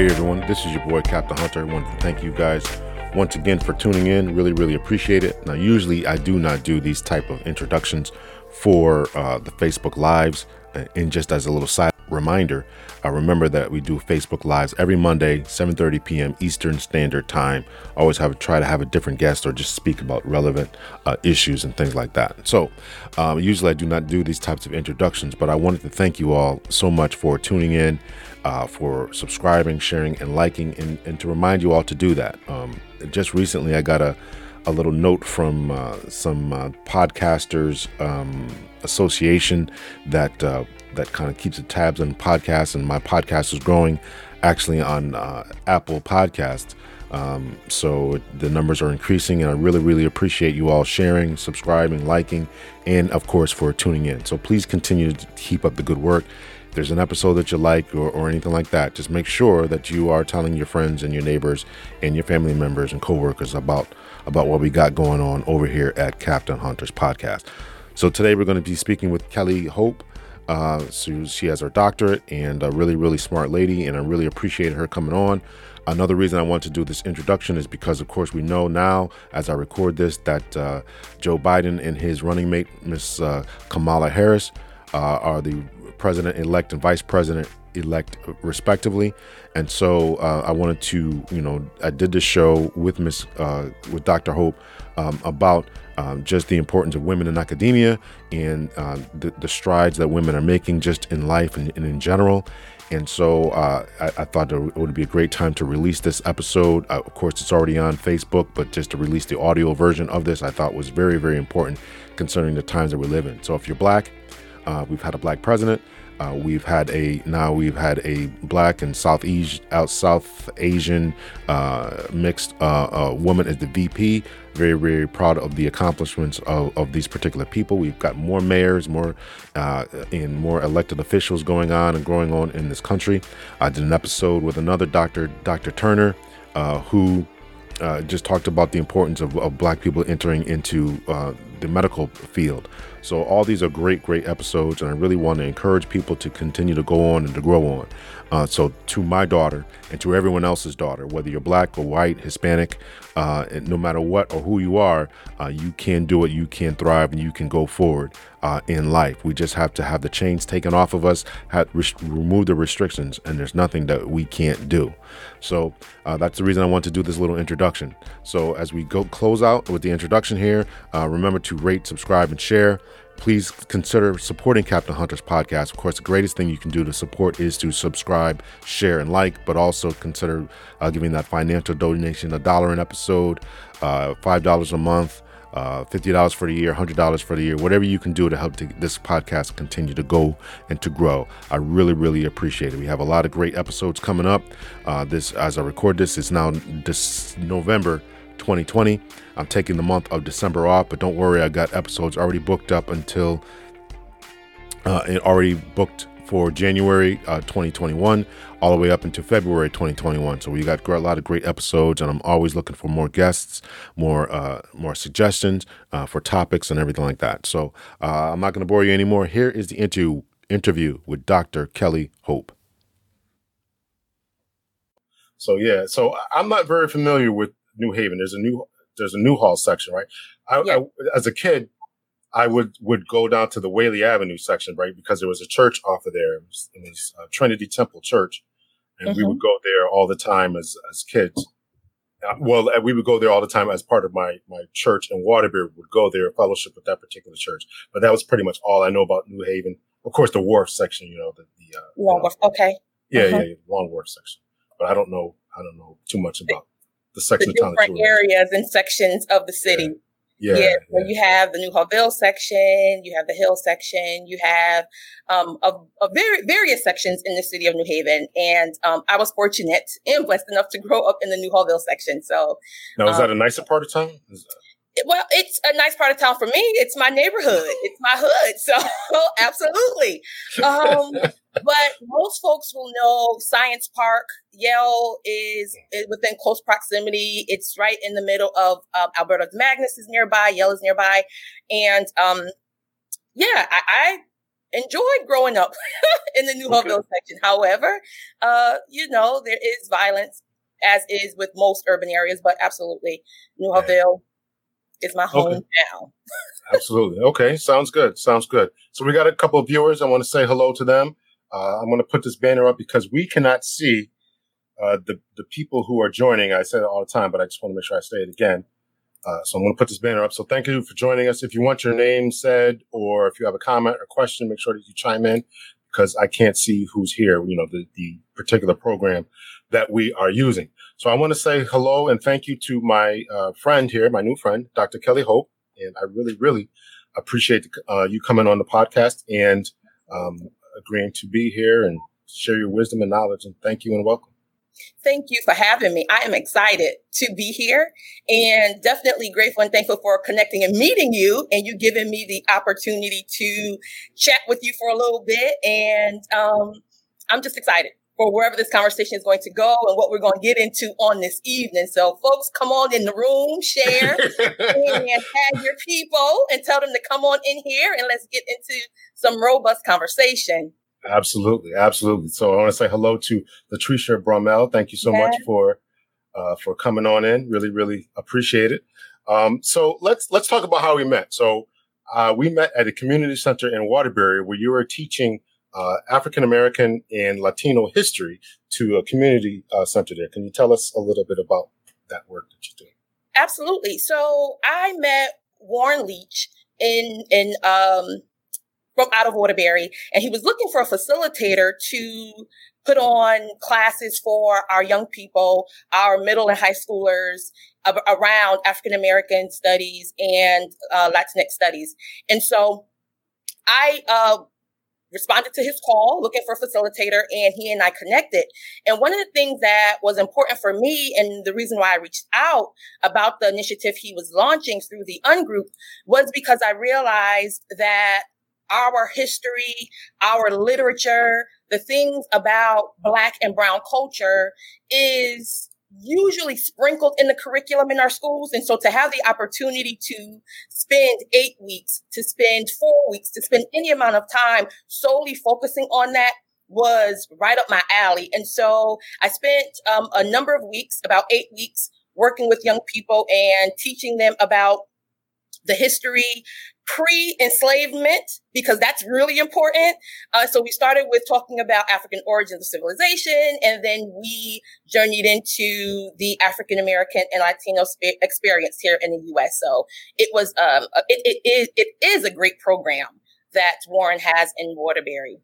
Hey everyone, this is your boy Captain Hunter. I want to thank you guys once again for tuning in. Really, really appreciate it. Now, usually I do not do these type of introductions for uh, the Facebook Lives. Uh, and just as a little side reminder, uh, remember that we do Facebook Lives every Monday, 7:30 p.m. Eastern Standard Time. Always have try to have a different guest or just speak about relevant uh, issues and things like that. So, um, usually I do not do these types of introductions, but I wanted to thank you all so much for tuning in, uh, for subscribing, sharing, and liking, and, and to remind you all to do that. Um, just recently, I got a a little note from uh, some uh, podcasters um, association that uh, that kind of keeps the tabs on podcasts, and my podcast is growing actually on uh, Apple Podcasts. Um, so the numbers are increasing, and I really, really appreciate you all sharing, subscribing, liking, and of course for tuning in. So please continue to keep up the good work. If there's an episode that you like or, or anything like that, just make sure that you are telling your friends and your neighbors and your family members and coworkers about about what we got going on over here at Captain Hunter's podcast. So today we're going to be speaking with Kelly Hope. Uh, so she has her doctorate and a really, really smart lady, and I really appreciate her coming on. Another reason I want to do this introduction is because, of course, we know now, as I record this, that uh, Joe Biden and his running mate, Miss uh, Kamala Harris, uh, are the president elect and vice president elect respectively and so uh, i wanted to you know i did this show with miss uh, with dr hope um, about um, just the importance of women in academia and uh, the, the, strides that women are making just in life and, and in general and so uh, I, I, thought it would be a great time to release this episode. Uh, of course, it's already on Facebook, but just to release the audio version of this, I thought was very, very important concerning the times that we live in. So if you're black, uh, we've had a black president. Uh, we've had a now we've had a black and South East out South Asian uh, mixed uh, uh woman as the VP. Very very proud of the accomplishments of, of these particular people. We've got more mayors, more uh, and more elected officials going on and growing on in this country. I did an episode with another Doctor Dr. Turner, uh, who just talked about the importance of, of black people entering into the medical field. So all these are great, great episodes, and I really want to encourage people to continue to go on and to grow on. Uh, so to my daughter and to everyone else's daughter, whether you're black or white, Hispanic, uh, no matter what or who you are, uh, you can do it. You can thrive, and you can go forward uh, in life. We just have to have the chains taken off of us, have, remove the restrictions, and there's nothing that we can't do. So uh, that's the reason I want to do this little introduction. So as we go close out with the introduction here, uh, remember to rate, subscribe, and share please consider supporting Captain Hunter's podcast. Of course, the greatest thing you can do to support is to subscribe, share, and like, but also consider uh, giving that financial donation a dollar an episode, uh, $5 a month. Uh, $50 for the year, $100 for the year, whatever you can do to help to, this podcast continue to go and to grow. I really, really appreciate it. We have a lot of great episodes coming up. Uh, this, as I record this, it's now this November 2020. I'm taking the month of December off, but don't worry, I got episodes already booked up until uh, already booked for January uh, 2021 all the way up into February 2021. So we got a lot of great episodes, and I'm always looking for more guests, more uh, more suggestions uh, for topics and everything like that. So uh, I'm not going to bore you anymore. Here is the interview interview with Dr. Kelly Hope. So yeah, so I'm not very familiar with New Haven. There's a new there's a Newhall section, right? I, yeah. I, as a kid, I would would go down to the Whaley Avenue section, right, because there was a church off of there, it was, it was uh, Trinity Temple Church, and mm-hmm. we would mm-hmm. go there all the time as as kids. Uh, well, we would go there all the time as part of my my church, and Waterbury would go there fellowship with that particular church. But that was pretty much all I know about New Haven. Of course, the Wharf section, you know, the, the uh, Long Wharf. Okay. Yeah, uh-huh. yeah, yeah, Long Wharf section. But I don't know. I don't know too much about the section the different areas and sections of the city. Yeah. Yeah, yeah. you have the Newhallville section, you have the Hill section, you have um, a, a very various sections in the city of New Haven, and um, I was fortunate and blessed enough to grow up in the Newhallville section. So, now is um, that a nicer part of town? Well, it's a nice part of town for me. It's my neighborhood. It's my hood. So absolutely. Um, but most folks will know Science Park. Yale is, is, within close proximity. It's right in the middle of um, Albertus Magnus is nearby. Yale is nearby, and um, yeah, I, I enjoyed growing up in the New okay. Hopeville section. However, uh, you know, there is violence, as is with most urban areas, but absolutely, New Hopeville is my home okay. now. absolutely. Okay. Sounds good. Sounds good. So we got a couple of viewers. I want to say hello to them. Uh, I'm going to put this banner up because we cannot see uh, the the people who are joining. I say it all the time, but I just want to make sure I say it again. Uh, so I'm going to put this banner up. So thank you for joining us. If you want your name said, or if you have a comment or question, make sure that you chime in because I can't see who's here. You know the the particular program that we are using. So I want to say hello and thank you to my uh, friend here, my new friend, Dr. Kelly Hope, and I really really appreciate uh, you coming on the podcast and um, agreeing to be here and share your wisdom and knowledge. And thank you and welcome. Thank you for having me. I am excited to be here and definitely grateful and thankful for connecting and meeting you and you giving me the opportunity to chat with you for a little bit. And um, I'm just excited for wherever this conversation is going to go and what we're going to get into on this evening. So, folks, come on in the room, share, and tag your people and tell them to come on in here and let's get into some robust conversation. Absolutely, absolutely. So I want to say hello to Latricia Bromell. Thank you so much for uh, for coming on in. Really, really appreciate it. Um, so let's let's talk about how we met. So uh, we met at a community center in Waterbury where you were teaching uh, African American and Latino history to a community uh, center there. Can you tell us a little bit about that work that you're doing? Absolutely. So I met Warren Leach in in um, from out of Waterbury, and he was looking for a facilitator to put on classes for our young people, our middle and high schoolers around African American studies and uh, Latinx studies. And so I uh, responded to his call looking for a facilitator and he and I connected. And one of the things that was important for me and the reason why I reached out about the initiative he was launching through the Ungroup was because I realized that our history, our literature, the things about Black and Brown culture is usually sprinkled in the curriculum in our schools. And so to have the opportunity to spend eight weeks, to spend four weeks, to spend any amount of time solely focusing on that was right up my alley. And so I spent um, a number of weeks, about eight weeks, working with young people and teaching them about the history, pre-enslavement because that's really important. Uh, so we started with talking about African origins of civilization, and then we journeyed into the African American and Latino sp- experience here in the U.S. So it was um, it, it is it is a great program that Warren has in Waterbury.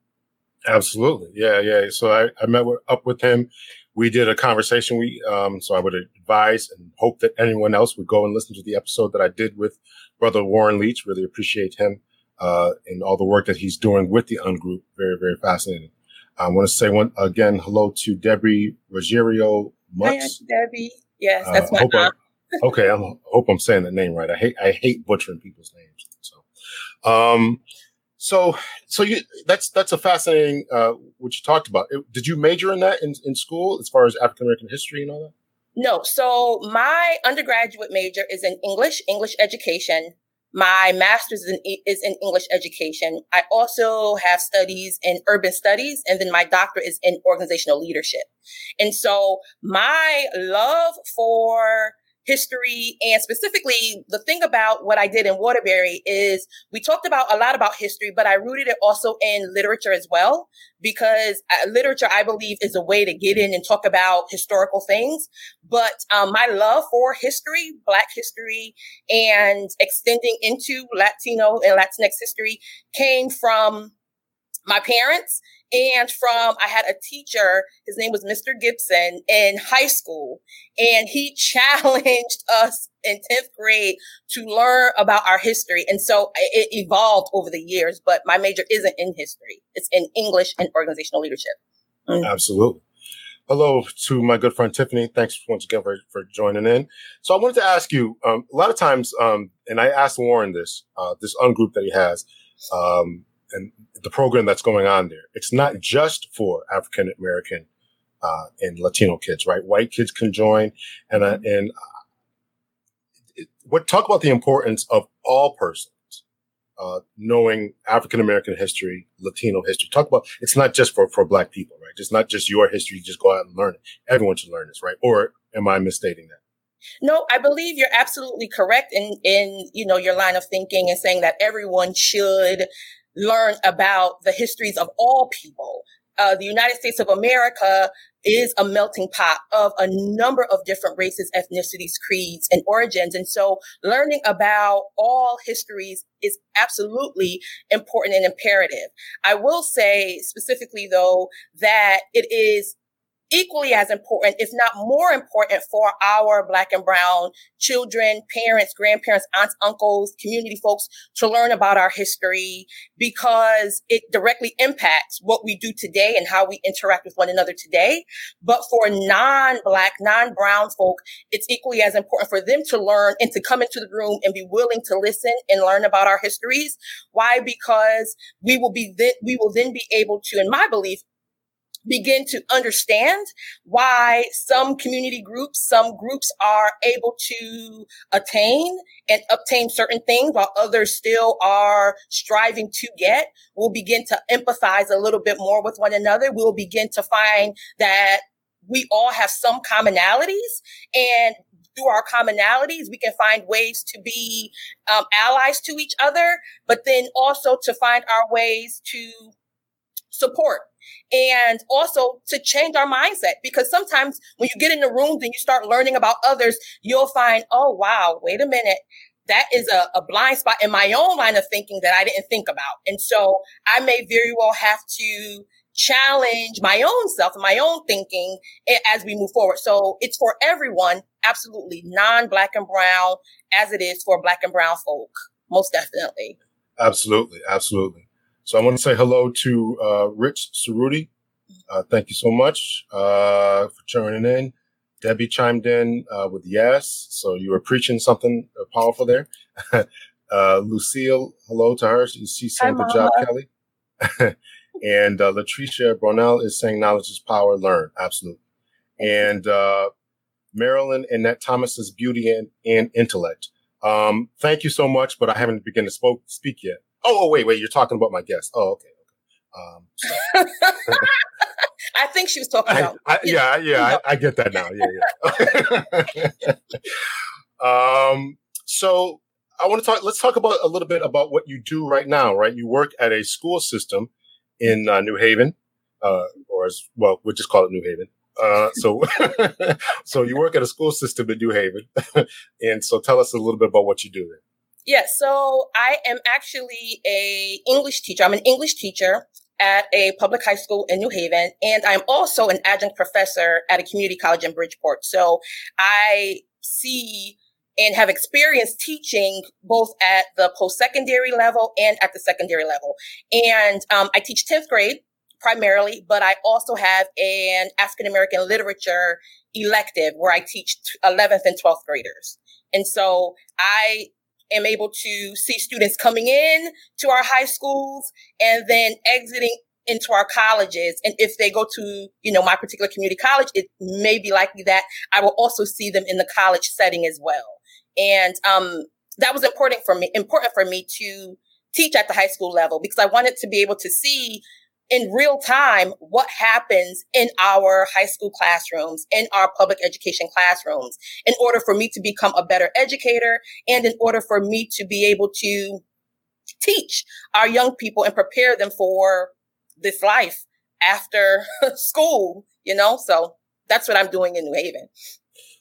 Absolutely, yeah, yeah. So I, I met with, up with him. We did a conversation. We um, so I would advise and hope that anyone else would go and listen to the episode that I did with brother Warren Leach. Really appreciate him uh, and all the work that he's doing with the Ungroup. Very, very fascinating. I want to say one again, hello to Debbie Mutz. Hi, Debbie. Yes, uh, that's uh, my mom. I, okay, I hope I'm saying the name right. I hate I hate butchering people's names. So, um, so so you that's that's a fascinating uh, what you talked about. Did you major in that in, in school as far as African American history and all that? No. So my undergraduate major is in English, English education. My master's is in, is in English education. I also have studies in urban studies, and then my doctorate is in organizational leadership. And so my love for history and specifically the thing about what I did in Waterbury is we talked about a lot about history, but I rooted it also in literature as well, because uh, literature, I believe, is a way to get in and talk about historical things. But um, my love for history, Black history, and extending into Latino and Latinx history came from my parents and from I had a teacher, his name was Mr. Gibson in high school, and he challenged us in 10th grade to learn about our history. And so it evolved over the years, but my major isn't in history. It's in English and organizational leadership. Mm. Absolutely. Hello to my good friend Tiffany. Thanks once again for, for joining in. So I wanted to ask you, um, a lot of times, um, and I asked Warren this, uh, this ungroup that he has, um, and the program that's going on there. It's not just for African American uh, and Latino kids, right? White kids can join, and uh, and uh, what talk about the importance of all persons uh, knowing African American history, Latino history. Talk about it's not just for for Black people, right? It's not just your history. You just go out and learn it. Everyone should learn this, right? Or am I misstating that? No, I believe you're absolutely correct in in you know your line of thinking and saying that everyone should learn about the histories of all people. Uh, the United States of America is a melting pot of a number of different races, ethnicities, creeds, and origins. And so learning about all histories is absolutely important and imperative. I will say specifically though that it is equally as important, if not more important for our black and brown children, parents, grandparents, aunts, uncles, community folks to learn about our history because it directly impacts what we do today and how we interact with one another today. But for non-black, non-brown folk, it's equally as important for them to learn and to come into the room and be willing to listen and learn about our histories. Why? Because we will be then, we will then be able to, in my belief, begin to understand why some community groups, some groups are able to attain and obtain certain things while others still are striving to get. We'll begin to empathize a little bit more with one another. We'll begin to find that we all have some commonalities and through our commonalities, we can find ways to be um, allies to each other, but then also to find our ways to support and also to change our mindset because sometimes when you get in the rooms and you start learning about others, you'll find, oh, wow, wait a minute. That is a, a blind spot in my own line of thinking that I didn't think about. And so I may very well have to challenge my own self and my own thinking as we move forward. So it's for everyone, absolutely non black and brown as it is for black and brown folk. Most definitely. Absolutely. Absolutely. So I want to say hello to uh, Rich Cerruti. Uh, thank you so much uh, for tuning in. Debbie chimed in uh, with yes, so you were preaching something uh, powerful there. Uh, Lucille, hello to her. She's saying good job, Kelly. and uh, Latricia Brunel is saying knowledge is power. Learn absolutely. And Marilyn and Annette Thomas is beauty and, and intellect. Um, thank you so much, but I haven't begun to spoke, speak yet. Oh, oh, wait, wait. You're talking about my guest. Oh, okay. Um, I think she was talking about. I, yeah, yeah, I, I, get that now. Yeah, yeah. um, so I want to talk. Let's talk about a little bit about what you do right now. Right, you work at a school system in uh, New Haven, uh, or as well, we'll just call it New Haven. Uh, so, so you work at a school system in New Haven, and so tell us a little bit about what you do there. Yeah, so I am actually a English teacher. I'm an English teacher at a public high school in New Haven, and I'm also an adjunct professor at a community college in Bridgeport. So I see and have experience teaching both at the post-secondary level and at the secondary level. And um, I teach 10th grade primarily, but I also have an African American literature elective where I teach 11th and 12th graders. And so I am able to see students coming in to our high schools and then exiting into our colleges. And if they go to, you know, my particular community college, it may be likely that I will also see them in the college setting as well. And, um, that was important for me, important for me to teach at the high school level because I wanted to be able to see in real time what happens in our high school classrooms, in our public education classrooms, in order for me to become a better educator and in order for me to be able to teach our young people and prepare them for this life after school, you know? So that's what I'm doing in New Haven.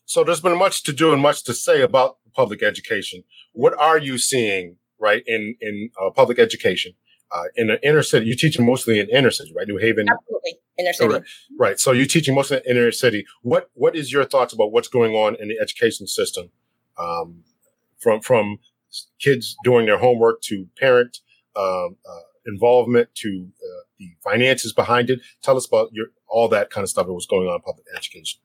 So there's been much to do and much to say about public education. What are you seeing, right, in, in uh, public education? Uh, in the inner city. You're teaching mostly in inner city, right? New Haven. Absolutely. Inner city. Right. right. So you're teaching mostly in inner city. What What is your thoughts about what's going on in the education system, um, from from kids doing their homework to parent um, uh, involvement to uh, the finances behind it? Tell us about your all that kind of stuff that was going on in public education.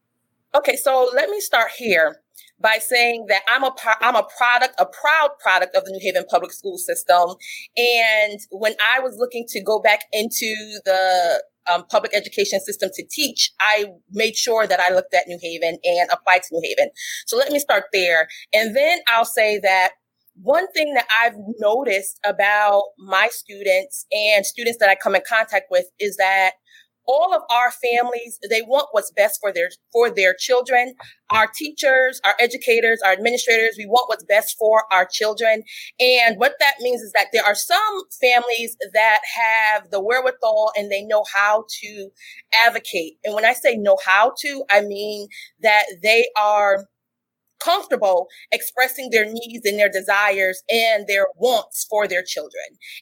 Okay, so let me start here by saying that I'm a I'm a product, a proud product of the New Haven public school system. And when I was looking to go back into the um, public education system to teach, I made sure that I looked at New Haven and applied to New Haven. So let me start there, and then I'll say that one thing that I've noticed about my students and students that I come in contact with is that all of our families they want what's best for their for their children. Our teachers our educators our administrators we want what's best for our children. And what that means is that there are some families that have the wherewithal and they know how to advocate. And when i say know how to i mean that they are comfortable expressing their needs and their desires and their wants for their children.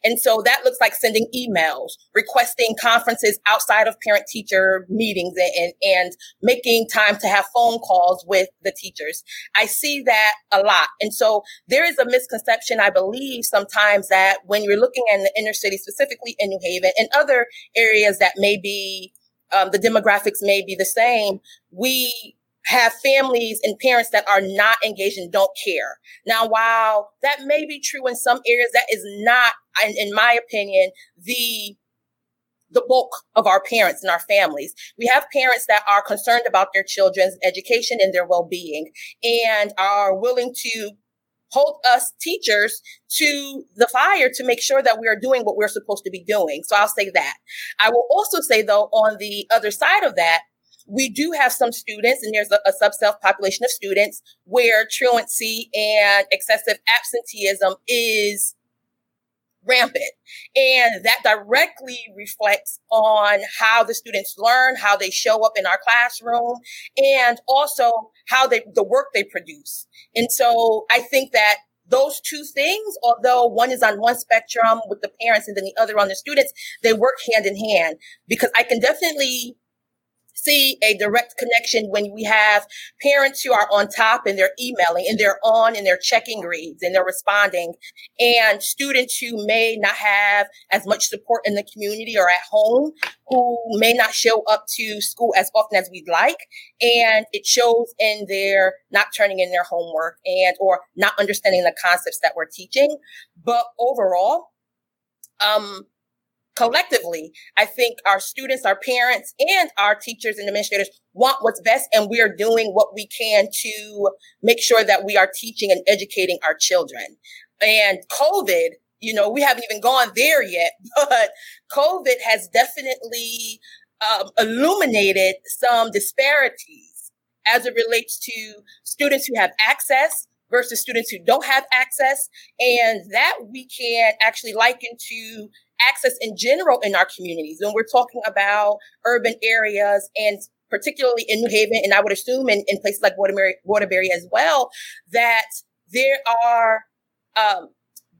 And so that looks like sending emails, requesting conferences outside of parent teacher meetings and, and, making time to have phone calls with the teachers. I see that a lot. And so there is a misconception, I believe sometimes that when you're looking in the inner city, specifically in New Haven and other areas that may be um, the demographics may be the same. We have families and parents that are not engaged and don't care. Now, while that may be true in some areas, that is not, in, in my opinion, the the bulk of our parents and our families. We have parents that are concerned about their children's education and their well-being and are willing to hold us teachers to the fire to make sure that we are doing what we're supposed to be doing. So I'll say that. I will also say though, on the other side of that, we do have some students, and there's a, a subset population of students where truancy and excessive absenteeism is rampant. And that directly reflects on how the students learn, how they show up in our classroom, and also how they, the work they produce. And so I think that those two things, although one is on one spectrum with the parents and then the other on the students, they work hand in hand because I can definitely see a direct connection when we have parents who are on top and they're emailing and they're on and they're checking grades and they're responding and students who may not have as much support in the community or at home who may not show up to school as often as we'd like. And it shows in their not turning in their homework and or not understanding the concepts that we're teaching. But overall um collectively, I think our students, our parents, and our teachers and administrators want what's best, and we are doing what we can to make sure that we are teaching and educating our children. And COVID, you know, we haven't even gone there yet, but COVID has definitely um, illuminated some disparities as it relates to students who have access versus students who don't have access. And that we can actually liken to access in general in our communities. When we're talking about urban areas and particularly in New Haven, and I would assume in, in places like Waterbury, Waterbury as well, that there are um,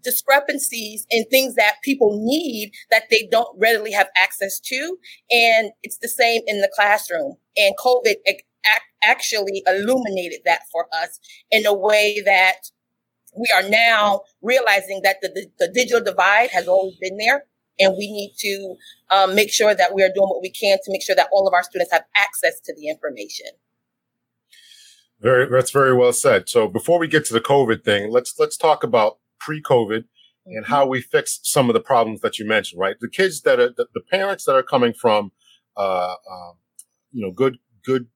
discrepancies in things that people need that they don't readily have access to. And it's the same in the classroom. And COVID actually illuminated that for us in a way that we are now realizing that the, the, the digital divide has always been there and we need to um, make sure that we are doing what we can to make sure that all of our students have access to the information. Very that's very well said. So before we get to the covid thing let's let's talk about pre-covid mm-hmm. and how we fix some of the problems that you mentioned right? The kids that are the, the parents that are coming from uh, uh, you know good good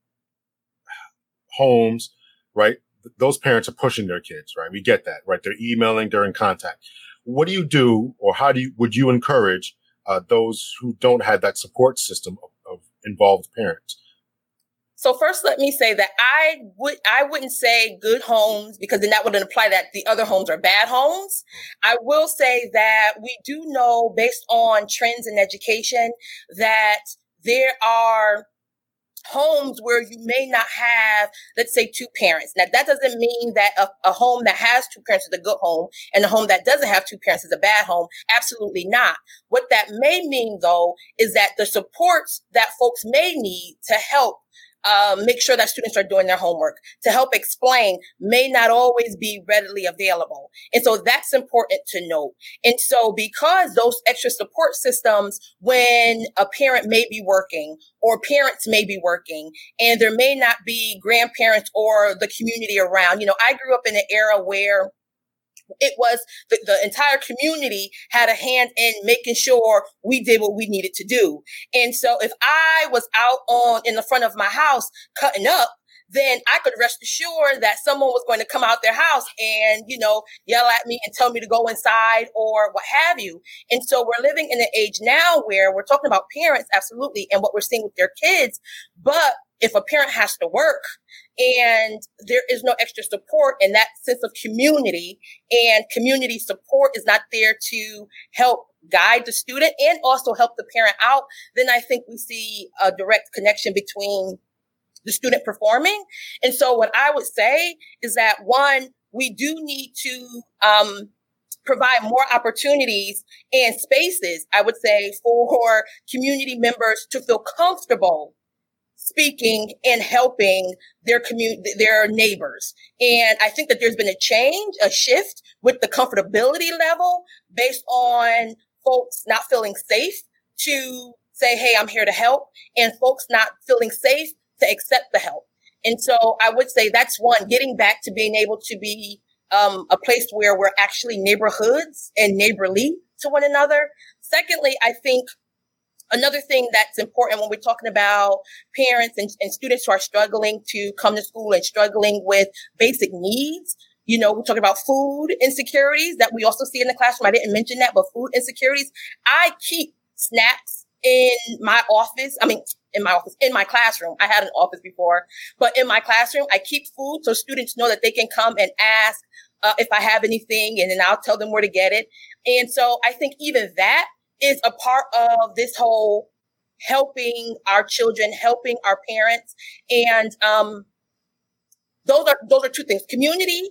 homes right those parents are pushing their kids, right? We get that, right? They're emailing, they're in contact. What do you do, or how do you would you encourage uh, those who don't have that support system of, of involved parents? So first, let me say that I would I wouldn't say good homes because then that wouldn't imply that the other homes are bad homes. I will say that we do know based on trends in education that there are homes where you may not have, let's say, two parents. Now, that doesn't mean that a, a, home that has two parents is a good home and a home that doesn't have two parents is a bad home. Absolutely not. What that may mean, though, is that the supports that folks may need to help um, make sure that students are doing their homework to help explain may not always be readily available. And so that's important to note. And so because those extra support systems, when a parent may be working or parents may be working and there may not be grandparents or the community around, you know, I grew up in an era where it was the, the entire community had a hand in making sure we did what we needed to do. And so if I was out on in the front of my house cutting up, then I could rest assured that someone was going to come out their house and, you know, yell at me and tell me to go inside or what have you. And so we're living in an age now where we're talking about parents, absolutely, and what we're seeing with their kids. But if a parent has to work and there is no extra support and that sense of community and community support is not there to help guide the student and also help the parent out, then I think we see a direct connection between the student performing. And so what I would say is that one, we do need to, um, provide more opportunities and spaces, I would say, for community members to feel comfortable speaking and helping their community, their neighbors. And I think that there's been a change, a shift with the comfortability level based on folks not feeling safe to say, Hey, I'm here to help and folks not feeling safe to accept the help. And so I would say that's one, getting back to being able to be um, a place where we're actually neighborhoods and neighborly to one another. Secondly, I think another thing that's important when we're talking about parents and, and students who are struggling to come to school and struggling with basic needs. You know, we're talking about food insecurities that we also see in the classroom. I didn't mention that, but food insecurities. I keep snacks in my office. I mean, in my office, in my classroom. I had an office before, but in my classroom, I keep food so students know that they can come and ask uh, if I have anything and then I'll tell them where to get it. And so I think even that is a part of this whole helping our children, helping our parents. And, um, those are, those are two things, community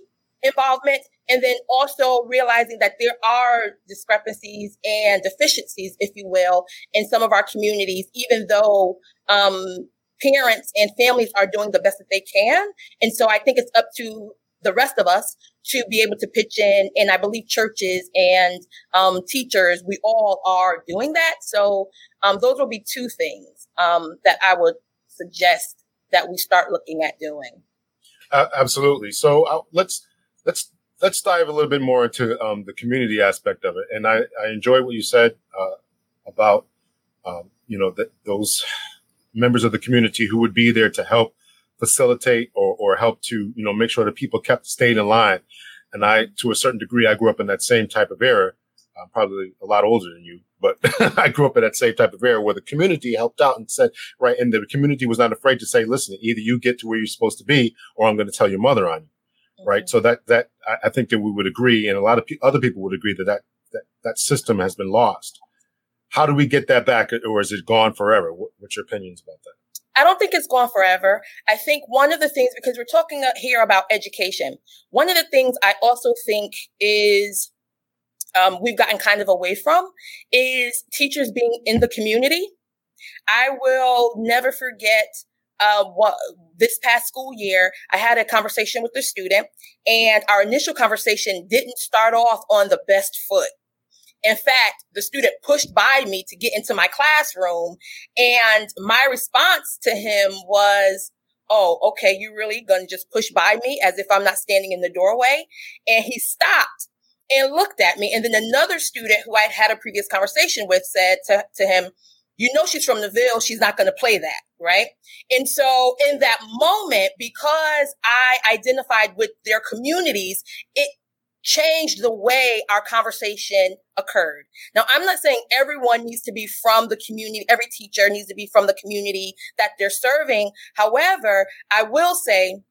involvement and then also realizing that there are discrepancies and deficiencies, if you will, in some of our communities, even though um, parents and families are doing the best that they can. And so I think it's up to the rest of us to be able to pitch in. And I believe churches and um, teachers, we all are doing that. So um, those will be two things um, that I would suggest that we start looking at doing. Uh, absolutely. So uh, let's let's let's dive a little bit more into um, the community aspect of it. And I, I enjoy what you said uh, about, um, you know, that those members of the community who would be there to help facilitate or, or help to, you know, make sure that people kept stayed in line. And I, to a certain degree, I grew up in that same type of era. I'm probably a lot older than you, but I grew up in that same type of era where the community helped out and said, right. And the community was not afraid to say, listen, either you get to where you're supposed to be or I'm going to tell your mother on you mm-hmm. right? So that that I think that we would agree, and a lot of pe- other people would agree that, that that that system has been lost. How do we get that back, or is it gone forever? What, what's your opinions about that? I don't think it's gone forever. I think one of the things, because we're talking here about education, one of the things I also think is um, we've gotten kind of away from is teachers being in the community. I will never forget uh, what this past school year, I had a conversation with the student, and our initial conversation didn't start off on the best foot. In fact, the student pushed by me to get into my classroom, and my response to him was, Oh, okay, you really gonna just push by me as if I'm not standing in the doorway? And he stopped and looked at me. And then another student who I'd had a previous conversation with said to, to him, you know she's from the Ville, she's not going to play that, right? And so in that moment, because I identified with their communities, it changed the way our conversation occurred. Now, I'm not saying everyone needs to be from the community, every teacher needs to be from the community that they're serving. However, I will say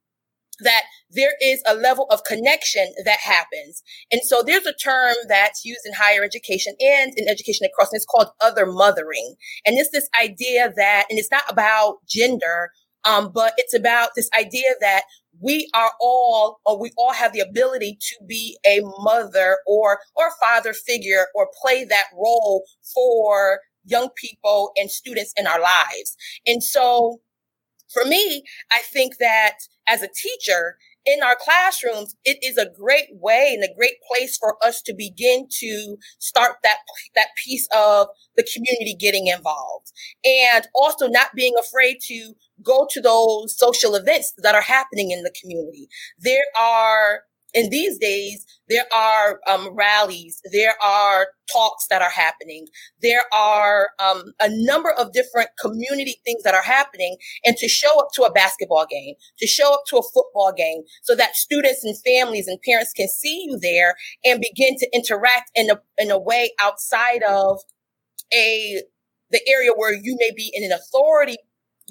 that there is a level of connection that happens. And so there's a term that's used in higher education and in education across, and it's called other mothering. And it's this idea that, and it's not about gender, um, but it's about this idea that we are all, or we all have the ability to be a mother or, or father figure or play that role for young people and students in our lives. And so for me, I think that as a teacher in our classrooms, it is a great way and a great place for us to begin to start that, that piece of the community getting involved and also not being afraid to go to those social events that are happening in the community. There are in these days, there are um, rallies, there are talks that are happening, there are um, a number of different community things that are happening. And to show up to a basketball game, to show up to a football game, so that students and families and parents can see you there and begin to interact in a in a way outside of a the area where you may be in an authority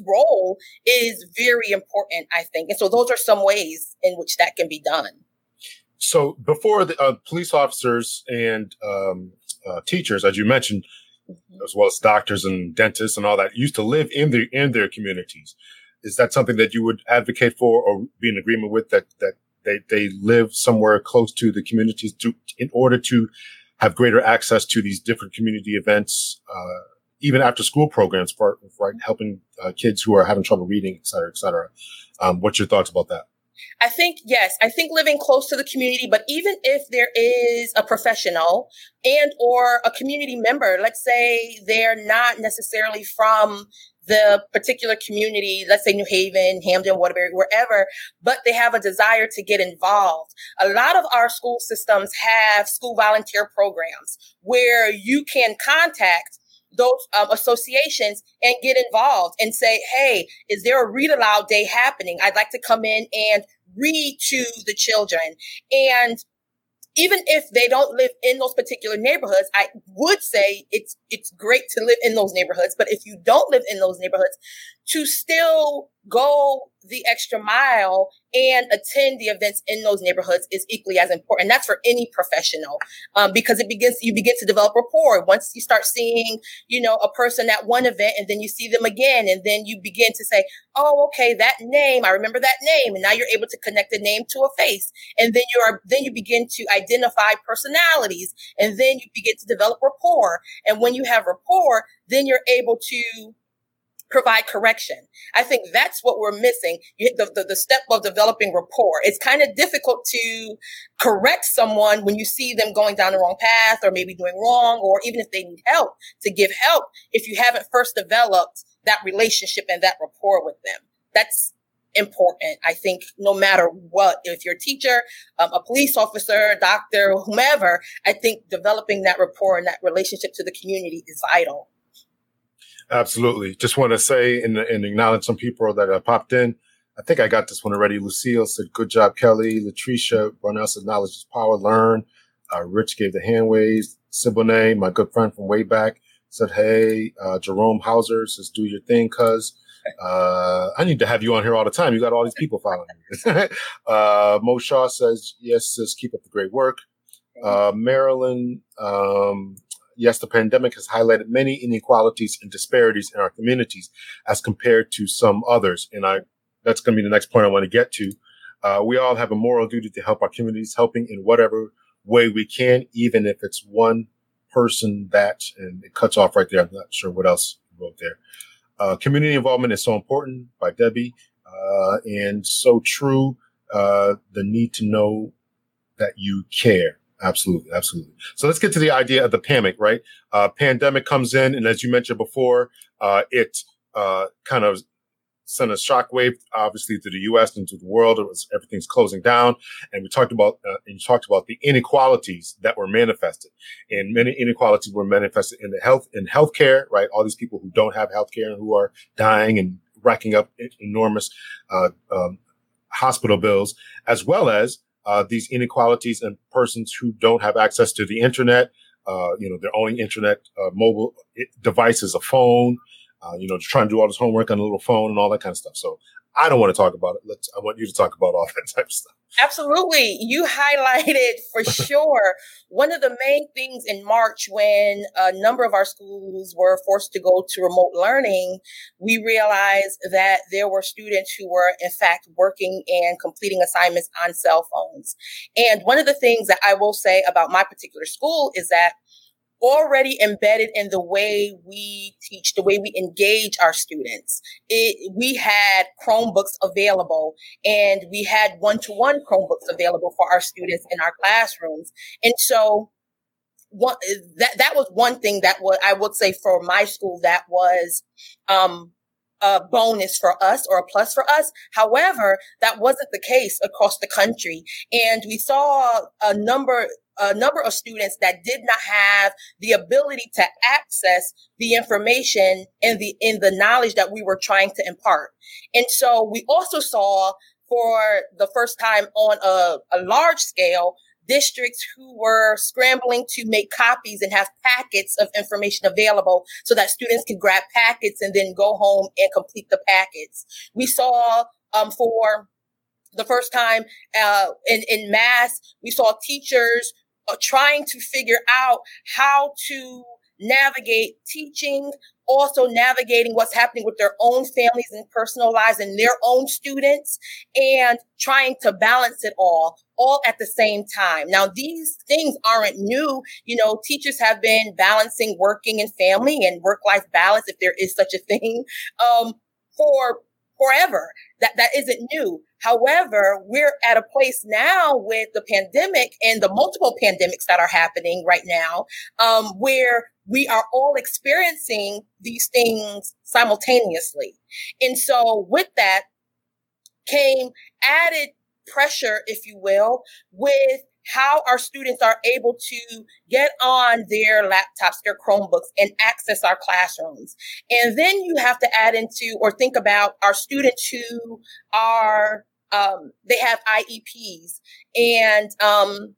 role is very important, I think. And so those are some ways in which that can be done. So before the uh, police officers and um, uh, teachers, as you mentioned, mm-hmm. as well as doctors and dentists and all that, used to live in their in their communities. Is that something that you would advocate for or be in agreement with that that they, they live somewhere close to the communities to in order to have greater access to these different community events, uh, even after school programs for helping uh, kids who are having trouble reading, et cetera, et cetera. Um, what's your thoughts about that? I think, yes, I think living close to the community, but even if there is a professional and or a community member, let's say they're not necessarily from the particular community, let's say New Haven, Hamden, Waterbury, wherever, but they have a desire to get involved. A lot of our school systems have school volunteer programs where you can contact those um, associations and get involved and say, Hey, is there a read aloud day happening? I'd like to come in and read to the children. And even if they don't live in those particular neighborhoods, I would say it's, it's great to live in those neighborhoods. But if you don't live in those neighborhoods, to still go the extra mile and attend the events in those neighborhoods is equally as important. That's for any professional, um, because it begins, you begin to develop rapport. Once you start seeing, you know, a person at one event and then you see them again, and then you begin to say, Oh, okay, that name, I remember that name. And now you're able to connect the name to a face. And then you are, then you begin to identify personalities and then you begin to develop rapport. And when you have rapport, then you're able to provide correction. I think that's what we're missing. The, the, the, step of developing rapport. It's kind of difficult to correct someone when you see them going down the wrong path or maybe doing wrong, or even if they need help to give help if you haven't first developed that relationship and that rapport with them. That's important. I think no matter what, if you're a teacher, um, a police officer, a doctor, whomever, I think developing that rapport and that relationship to the community is vital. Absolutely. Just want to say and, and acknowledge some people that have popped in. I think I got this one already. Lucille said, good job, Kelly. Latricia Brunel said, knowledge is power, learn. Uh, Rich gave the hand waves. Siboney, my good friend from way back, said, hey. Uh, Jerome Hauser says, do your thing, cuz. Uh, I need to have you on here all the time. You got all these people following you. uh, Mo Shaw says, yes, sis, keep up the great work. Uh, Marilyn, um, yes, the pandemic has highlighted many inequalities and disparities in our communities as compared to some others. And I, that's going to be the next point I want to get to. Uh, we all have a moral duty to help our communities, helping in whatever way we can, even if it's one person that, and it cuts off right there. I'm not sure what else wrote there. Uh, community involvement is so important by Debbie, uh, and so true. Uh, the need to know that you care. Absolutely, absolutely. So let's get to the idea of the pandemic, right? Uh, pandemic comes in, and as you mentioned before, uh, it uh, kind of sent a shockwave, obviously, to the U.S. and to the world. It was everything's closing down, and we talked about uh, and you talked about the inequalities that were manifested, and many inequalities were manifested in the health in healthcare, right? All these people who don't have healthcare and who are dying and racking up enormous uh, um, hospital bills, as well as uh, these inequalities and persons who don't have access to the internet, uh, you know, their only internet, uh, mobile devices, a phone, uh, you know, trying to do all this homework on a little phone and all that kind of stuff. So I don't want to talk about it. Let's, I want you to talk about all that type of stuff. Absolutely. You highlighted for sure. One of the main things in March when a number of our schools were forced to go to remote learning, we realized that there were students who were in fact working and completing assignments on cell phones. And one of the things that I will say about my particular school is that already embedded in the way we teach, the way we engage our students. It, we had Chromebooks available and we had one-to-one Chromebooks available for our students in our classrooms. And so one, that, that was one thing that what I would say for my school that was, um, a bonus for us or a plus for us. However, that wasn't the case across the country. And we saw a number, a number of students that did not have the ability to access the information and the, in the knowledge that we were trying to impart. And so we also saw for the first time on a, a large scale, districts who were scrambling to make copies and have packets of information available so that students can grab packets and then go home and complete the packets. We saw um, for the first time uh, in, in mass, we saw teachers trying to figure out how to navigate teaching, also navigating what's happening with their own families and personal lives and their own students and trying to balance it all all at the same time. Now, these things aren't new. You know, teachers have been balancing working and family and work life balance, if there is such a thing, um, for forever. That, that isn't new. However, we're at a place now with the pandemic and the multiple pandemics that are happening right now, um, where we are all experiencing these things simultaneously. And so with that came added pressure, if you will, with how our students are able to get on their laptops, their Chromebooks, and access our classrooms. And then you have to add into or think about our students who are, um, they have IEPs and, um,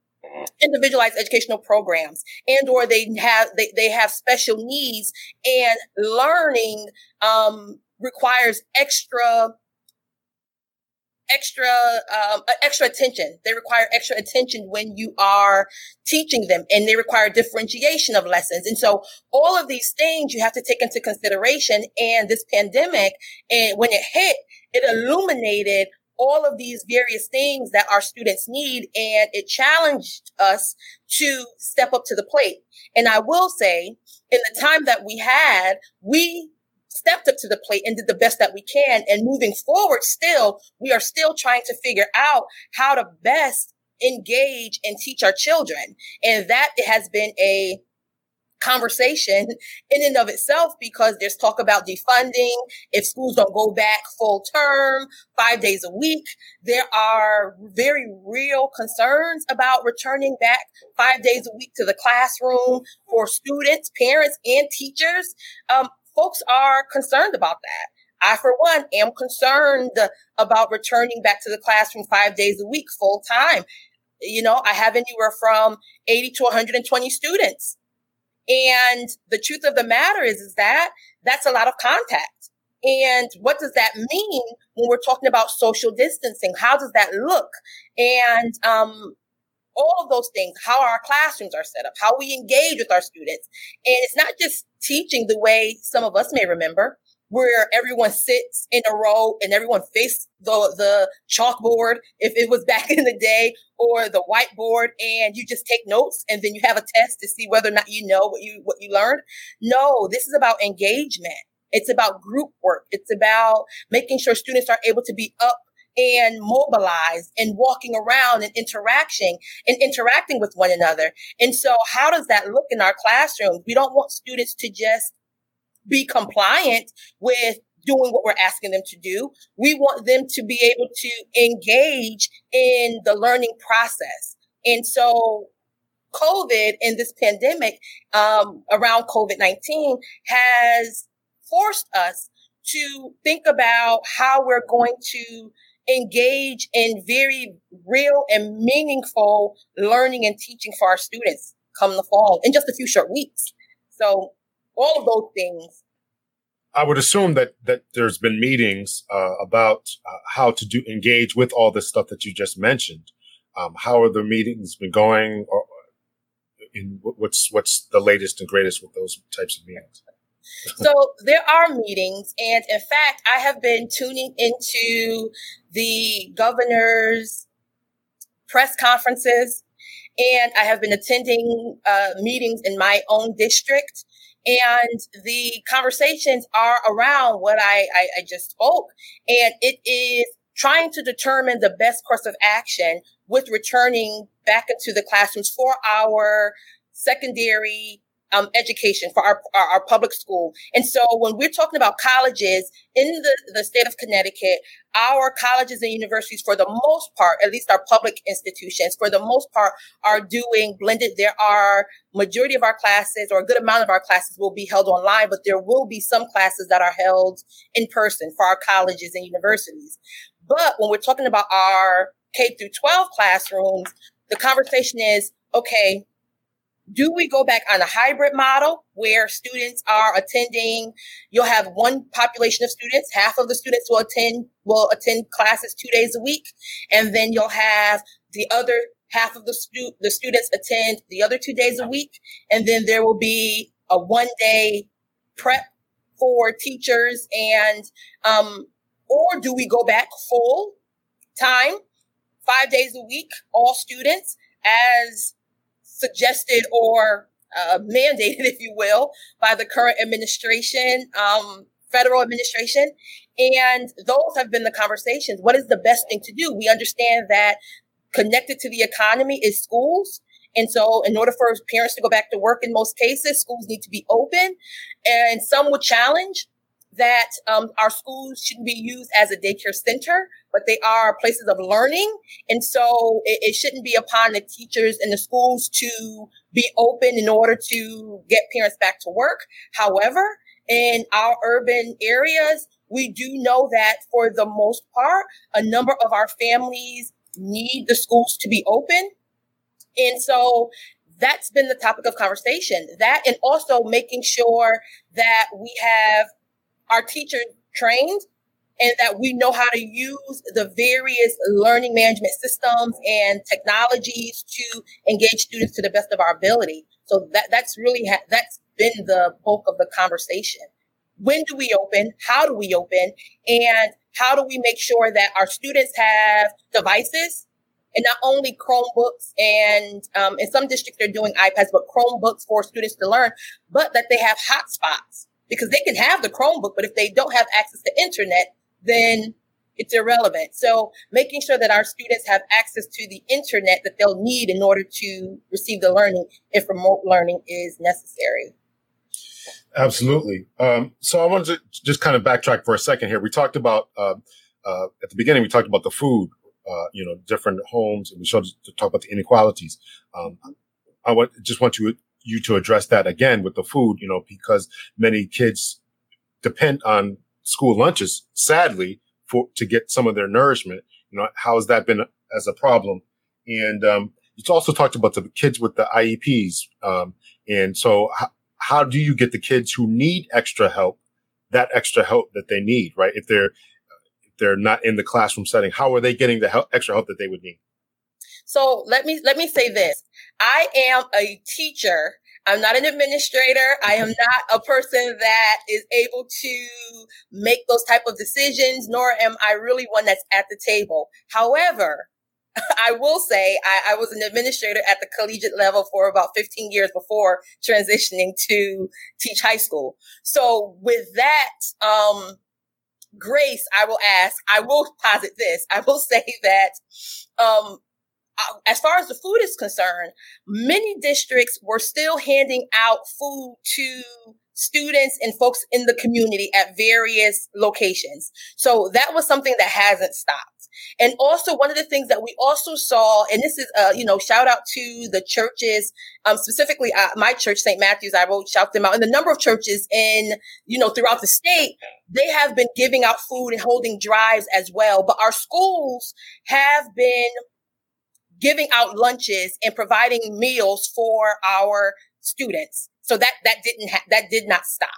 individualized educational programs and or they have they, they have special needs and learning um, requires extra extra um, extra attention. They require extra attention when you are teaching them, and they require differentiation of lessons. And so, all of these things you have to take into consideration. And this pandemic, and when it hit, it illuminated all of these various things that our students need, and it challenged us to step up to the plate. And I will say, in the time that we had, we stepped up to the plate and did the best that we can. And moving forward, still, we are still trying to figure out how to best engage and teach our children. And that has been a conversation in and of itself because there's talk about defunding. If schools don't go back full term, five days a week, there are very real concerns about returning back five days a week to the classroom for students, parents, and teachers. Um, folks are concerned about that. I, for one, am concerned about returning back to the classroom five days a week, full time. You know, I have anywhere from 80 to 120 students. And the truth of the matter is, is that that's a lot of contact. And what does that mean when we're talking about social distancing? How does that look? And, um, all of those things, how our classrooms are set up, how we engage with our students. And it's not just teaching the way some of us may remember, where everyone sits in a row and everyone faces the, the chalkboard, if it was back in the day, or the whiteboard, and you just take notes and then you have a test to see whether or not you know what you, what you learned. No, this is about engagement. It's about group work. It's about making sure students are able to be up and mobilized and walking around and interacting and interacting with one another. And so how does that look in our classrooms? We don't want students to just be compliant with doing what we're asking them to do. We want them to be able to engage in the learning process. And so COVID and this pandemic um, around COVID 19 has forced us to think about how we're going to engage in very real and meaningful learning and teaching for our students come the fall in just a few short weeks. So all of those things. I would assume that that there's been meetings uh, about uh, how to do engage with all this stuff that you just mentioned. Um, how are the meetings been going, or in what's what's the latest and greatest with those types of meetings? So there are meetings, and in fact, I have been tuning into the governor's press conferences, and I have been attending uh, meetings in my own district. And the conversations are around what I, I, I just spoke, and it is trying to determine the best course of action with returning back into the classrooms for our secondary um, education for our, our, our public school. And so when we're talking about colleges in the, the state of Connecticut, our colleges and universities, for the most part, at least our public institutions, for the most part, are doing blended. There are majority of our classes or a good amount of our classes will be held online, but there will be some classes that are held in person for our colleges and universities. But when we're talking about our K through 12 classrooms, the conversation is, okay, do we go back on a hybrid model where students are attending you'll have one population of students half of the students will attend will attend classes two days a week and then you'll have the other half of the stu- the students attend the other two days a week and then there will be a one day prep for teachers and um or do we go back full time five days a week all students as suggested or uh, mandated, if you will, by the current administration, um, federal administration. And those have been the conversations. What is the best thing to do? We understand that connected to the economy is schools. And so, in order for parents to go back to work in most cases, schools need to be open. And some would challenge that um, our schools shouldn't be used as a daycare center, but they are places of learning. And so it, it, shouldn't be upon the teachers and the schools to be open in order to get parents back to work. However, in our urban areas, we do know that for the most part, a number of our families need the schools to be open. And so that's been the topic of conversation. That and also making sure that we have our teachers trained and that we know how to use the various learning management systems and technologies to engage students to the best of our ability. So that that's really ha- that's been the bulk of the conversation. When do we open? How do we open? And how do we make sure that our students have devices and not only Chromebooks and um, in some districts they're doing iPads, but Chromebooks for students to learn, but that they have hotspots because they can have the Chromebook, but if they don't have access to internet, then it's irrelevant. So making sure that our students have access to the internet that they'll need in order to receive the learning if remote learning is necessary. Absolutely. Um, so I wanted to just kind of backtrack for a second here. We talked about uh, uh, at the beginning. We talked about the food. Uh, you know, different homes, and we started to talk about the inequalities. Um, I want just want to you to address that again with the food, you know, because many kids depend on school lunches, sadly, for to get some of their nourishment. You know, how has that been as a problem? And um, you also talked about the kids with the IEPs. Um, and so, how, how do you get the kids who need extra help that extra help that they need, right? If they're if they're not in the classroom setting, how are they getting the help, extra help that they would need? So let me let me say this. I am a teacher. I'm not an administrator. I am not a person that is able to make those type of decisions, nor am I really one that's at the table. However, I will say I, I, was an administrator at the collegiate level for about 15 years before transitioning to teach high school. So with that, um, grace, I will ask, I will posit this. I will say that, um, as far as the food is concerned, many districts were still handing out food to students and folks in the community at various locations. So that was something that hasn't stopped. And also one of the things that we also saw, and this is, uh, you know, shout out to the churches, um, specifically uh, my church, St. Matthew's, I will shout them out. And the number of churches in, you know, throughout the state, they have been giving out food and holding drives as well. But our schools have been giving out lunches and providing meals for our students. So that, that didn't, ha- that did not stop.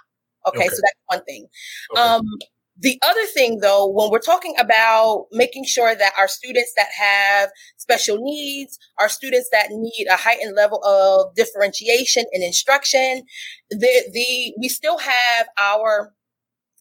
Okay, okay. So that's one thing. Okay. Um, the other thing though, when we're talking about making sure that our students that have special needs, our students that need a heightened level of differentiation and instruction, the, the, we still have our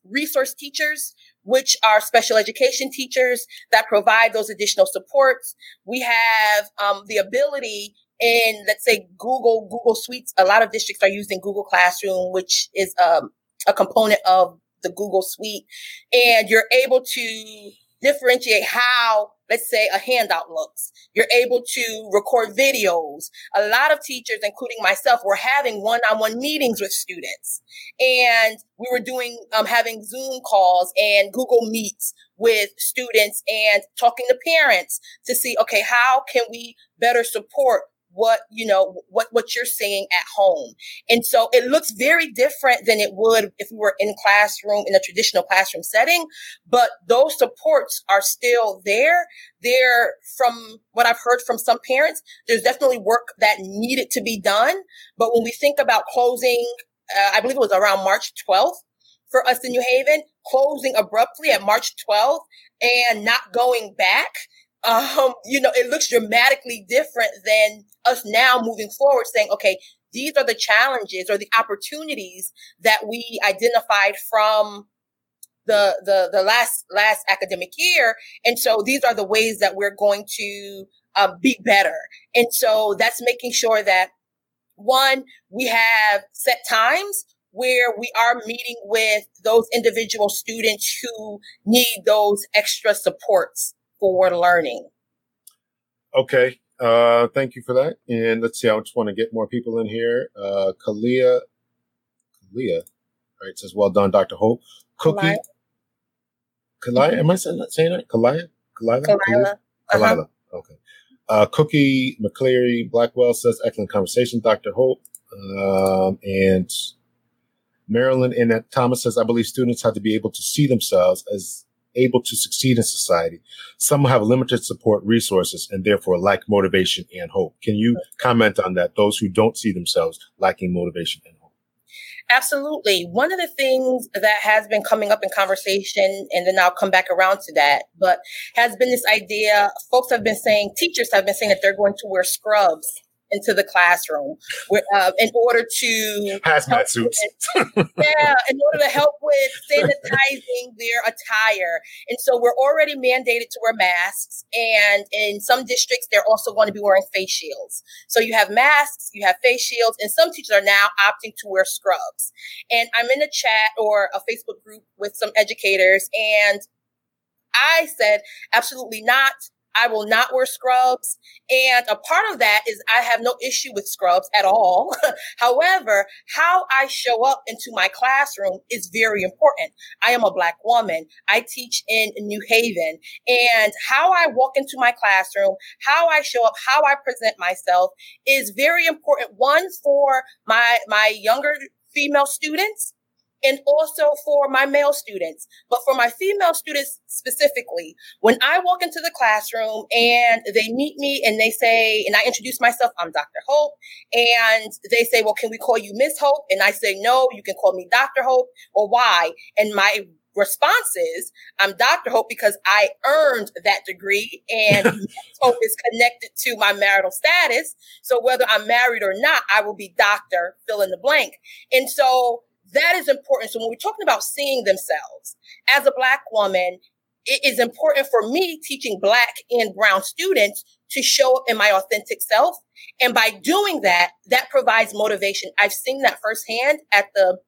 resource teachers which are special education teachers that provide those additional supports. We have um, the ability in, let's say, Google, Google Suites. A lot of districts are using Google Classroom, which is um, a component of the Google Suite. And you're able to differentiate how let's say a handout looks. You're able to record videos. A lot of teachers, including myself, were having one-on-one meetings with students and we were doing, um, having Zoom calls and Google Meets with students and talking to parents to see, okay, how can we better support what you know what what you're seeing at home. And so it looks very different than it would if we were in classroom in a traditional classroom setting but those supports are still there. There from what i've heard from some parents there's definitely work that needed to be done but when we think about closing uh, i believe it was around march 12th for us in new haven closing abruptly at march 12th and not going back um, you know, it looks dramatically different than us now moving forward saying, okay, these are the challenges or the opportunities that we identified from the, the, the last, last academic year. And so these are the ways that we're going to uh, be better. And so that's making sure that one, we have set times where we are meeting with those individual students who need those extra supports for learning. Okay. Uh, thank you for that. And let's see, I just want to get more people in here. Uh, Kalia, Kalia, all right, says, well done, Dr. Hope. Cookie, Kalia, am I saying that? Saying that? Kalia? Kalia? Kalia? Kalia. Uh-huh. Okay. Uh, Cookie McCleary Blackwell says, excellent conversation, Dr. Hope. Um, and Marilyn and Thomas says, I believe students have to be able to see themselves as able to succeed in society. Some have limited support resources and therefore lack motivation and hope. Can you comment on that? Those who don't see themselves lacking motivation and hope. Absolutely. One of the things that has been coming up in conversation, and then I'll come back around to that, but has been this idea folks have been saying, teachers have been saying that they're going to wear scrubs into the classroom uh, in order to hazmat suits. yeah, in order to help with sanitizing their attire. And so we're already mandated to wear masks. And in some districts, they're also going to be wearing face shields. So you have masks, you have face shields, and some teachers are now opting to wear scrubs. And I'm in a chat or a Facebook group with some educators, and I said, absolutely not. I will not wear scrubs. And a part of that is I have no issue with scrubs at all. However, how I show up into my classroom is very important. I am a black woman. I teach in New Haven and how I walk into my classroom, how I show up, how I present myself is very important. One for my, my younger female students and also for my male students. But for my female students specifically, when I walk into the classroom and they meet me and they say, and I introduce myself, I'm Dr. Hope, and they say, well, can we call you Miss Hope? And I say, no, you can call me Dr. Hope or why? And my response is I'm Dr. Hope because I earned that degree and Hope is connected to my marital status. So whether I'm married or not, I will be Dr. fill in the blank. And so that is important. So when we're talking about seeing themselves as a black woman, it is important for me teaching black and brown students to show up in my authentic self. And by doing that, that provides motivation. I've seen that firsthand at the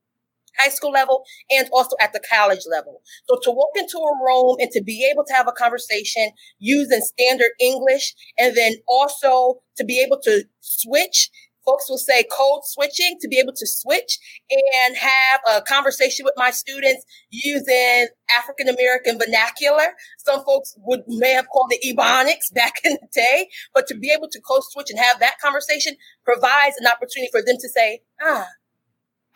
high school level and also at the college level. So to walk into a room and to be able to have a conversation using standard English and then also to be able to switch folks will say code switching to be able to switch and have a conversation with my students using African American vernacular. Some folks would may have called it ebonics back in the day, but to be able to code switch and have that conversation provides an opportunity for them to say, ah,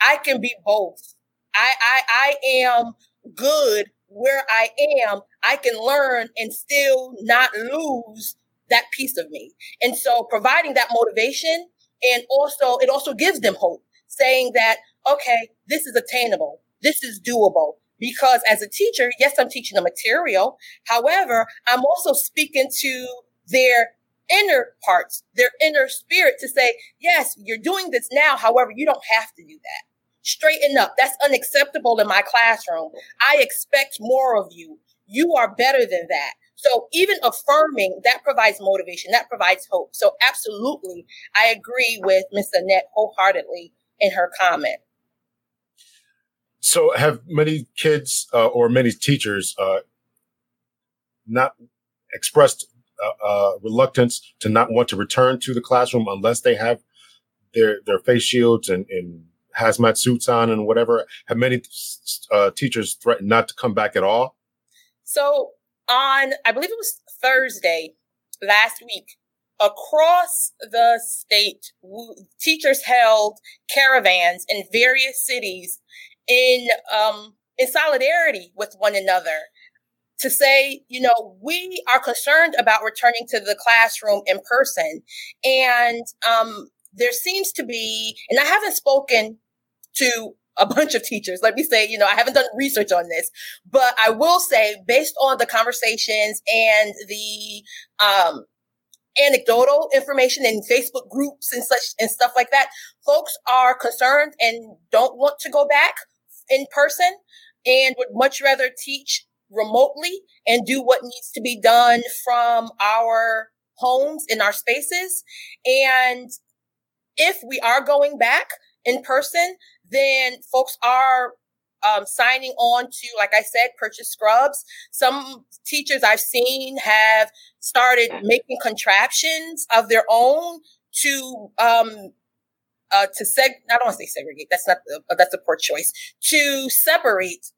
I can be both. I, I, I am good where I am. I can learn and still not lose that piece of me. And so providing that motivation and also, it also gives them hope saying that, okay, this is attainable. This is doable. Because as a teacher, yes, I'm teaching the material. However, I'm also speaking to their inner parts, their inner spirit to say, yes, you're doing this now. However, you don't have to do that. Straighten up. That's unacceptable in my classroom. I expect more of you. You are better than that. So even affirming that provides motivation, that provides hope. So absolutely, I agree with Miss Annette wholeheartedly in her comment. So have many kids uh, or many teachers uh, not expressed uh, uh, reluctance to not want to return to the classroom unless they have their their face shields and, and hazmat suits on and whatever. Have many uh, teachers threatened not to come back at all? So on, I believe it was Thursday last week, across the state, teachers held caravans in various cities in um, in solidarity with one another to say, you know, we are concerned about returning to the classroom in person, and um, there seems to be, and I haven't spoken to a bunch of teachers. Let me say, you know, I haven't done research on this, but I will say, based on the conversations and the um, anecdotal information in Facebook groups and such and stuff like that, folks are concerned and don't want to go back in person and would much rather teach remotely and do what needs to be done from our homes in our spaces. And if we are going back in person, then folks are um, signing on to, like I said, purchase scrubs. Some teachers I've seen have started making contraptions of their own to um, uh, to seg. I don't want to say segregate. That's not the, uh, that's a poor choice. To separate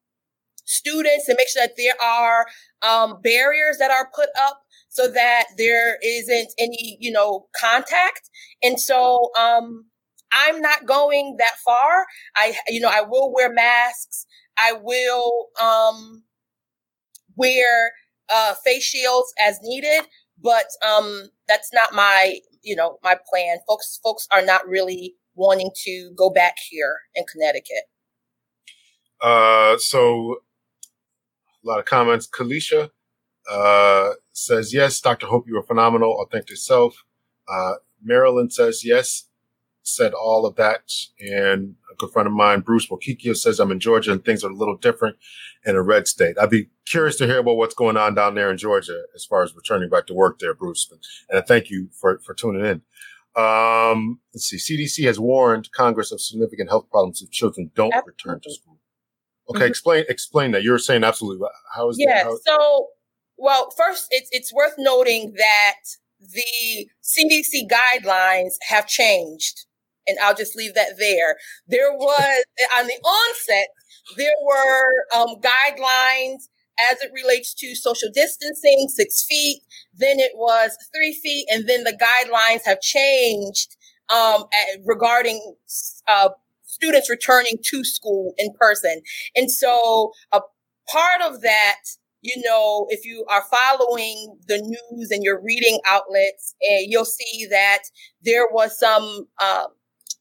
students and make sure that there are um, barriers that are put up so that there isn't any you know contact. And so um, I'm not going that far. I, you know, I will wear masks. I will, um, wear, uh, face shields as needed, but, um, that's not my, you know, my plan. Folks, folks are not really wanting to go back here in Connecticut. Uh, so a lot of comments. Kalisha, uh, says, yes, Dr. Hope, you are phenomenal, authentic self. Uh, Marilyn says, yes, said all of that. And a good friend of mine, Bruce Wokikio, says I'm in Georgia and things are a little different in a red state. I'd be curious to hear about what's going on down there in Georgia as far as returning back to work there, Bruce. And I thank you for, for tuning in. Um, let's see. CDC has warned Congress of significant health problems if children don't absolutely. return to school. Okay, mm-hmm. explain explain that. You were saying absolutely. How is yeah, that? Yeah. So, well, first, it's it's worth noting that the CDC guidelines have changed and I'll just leave that there. There was on the onset, there were um, guidelines as it relates to social distancing, six feet. Then it was three feet, and then the guidelines have changed um, at, regarding uh, students returning to school in person. And so, a part of that you know, if you are following the news and you're reading outlets, and you'll see that there was some um,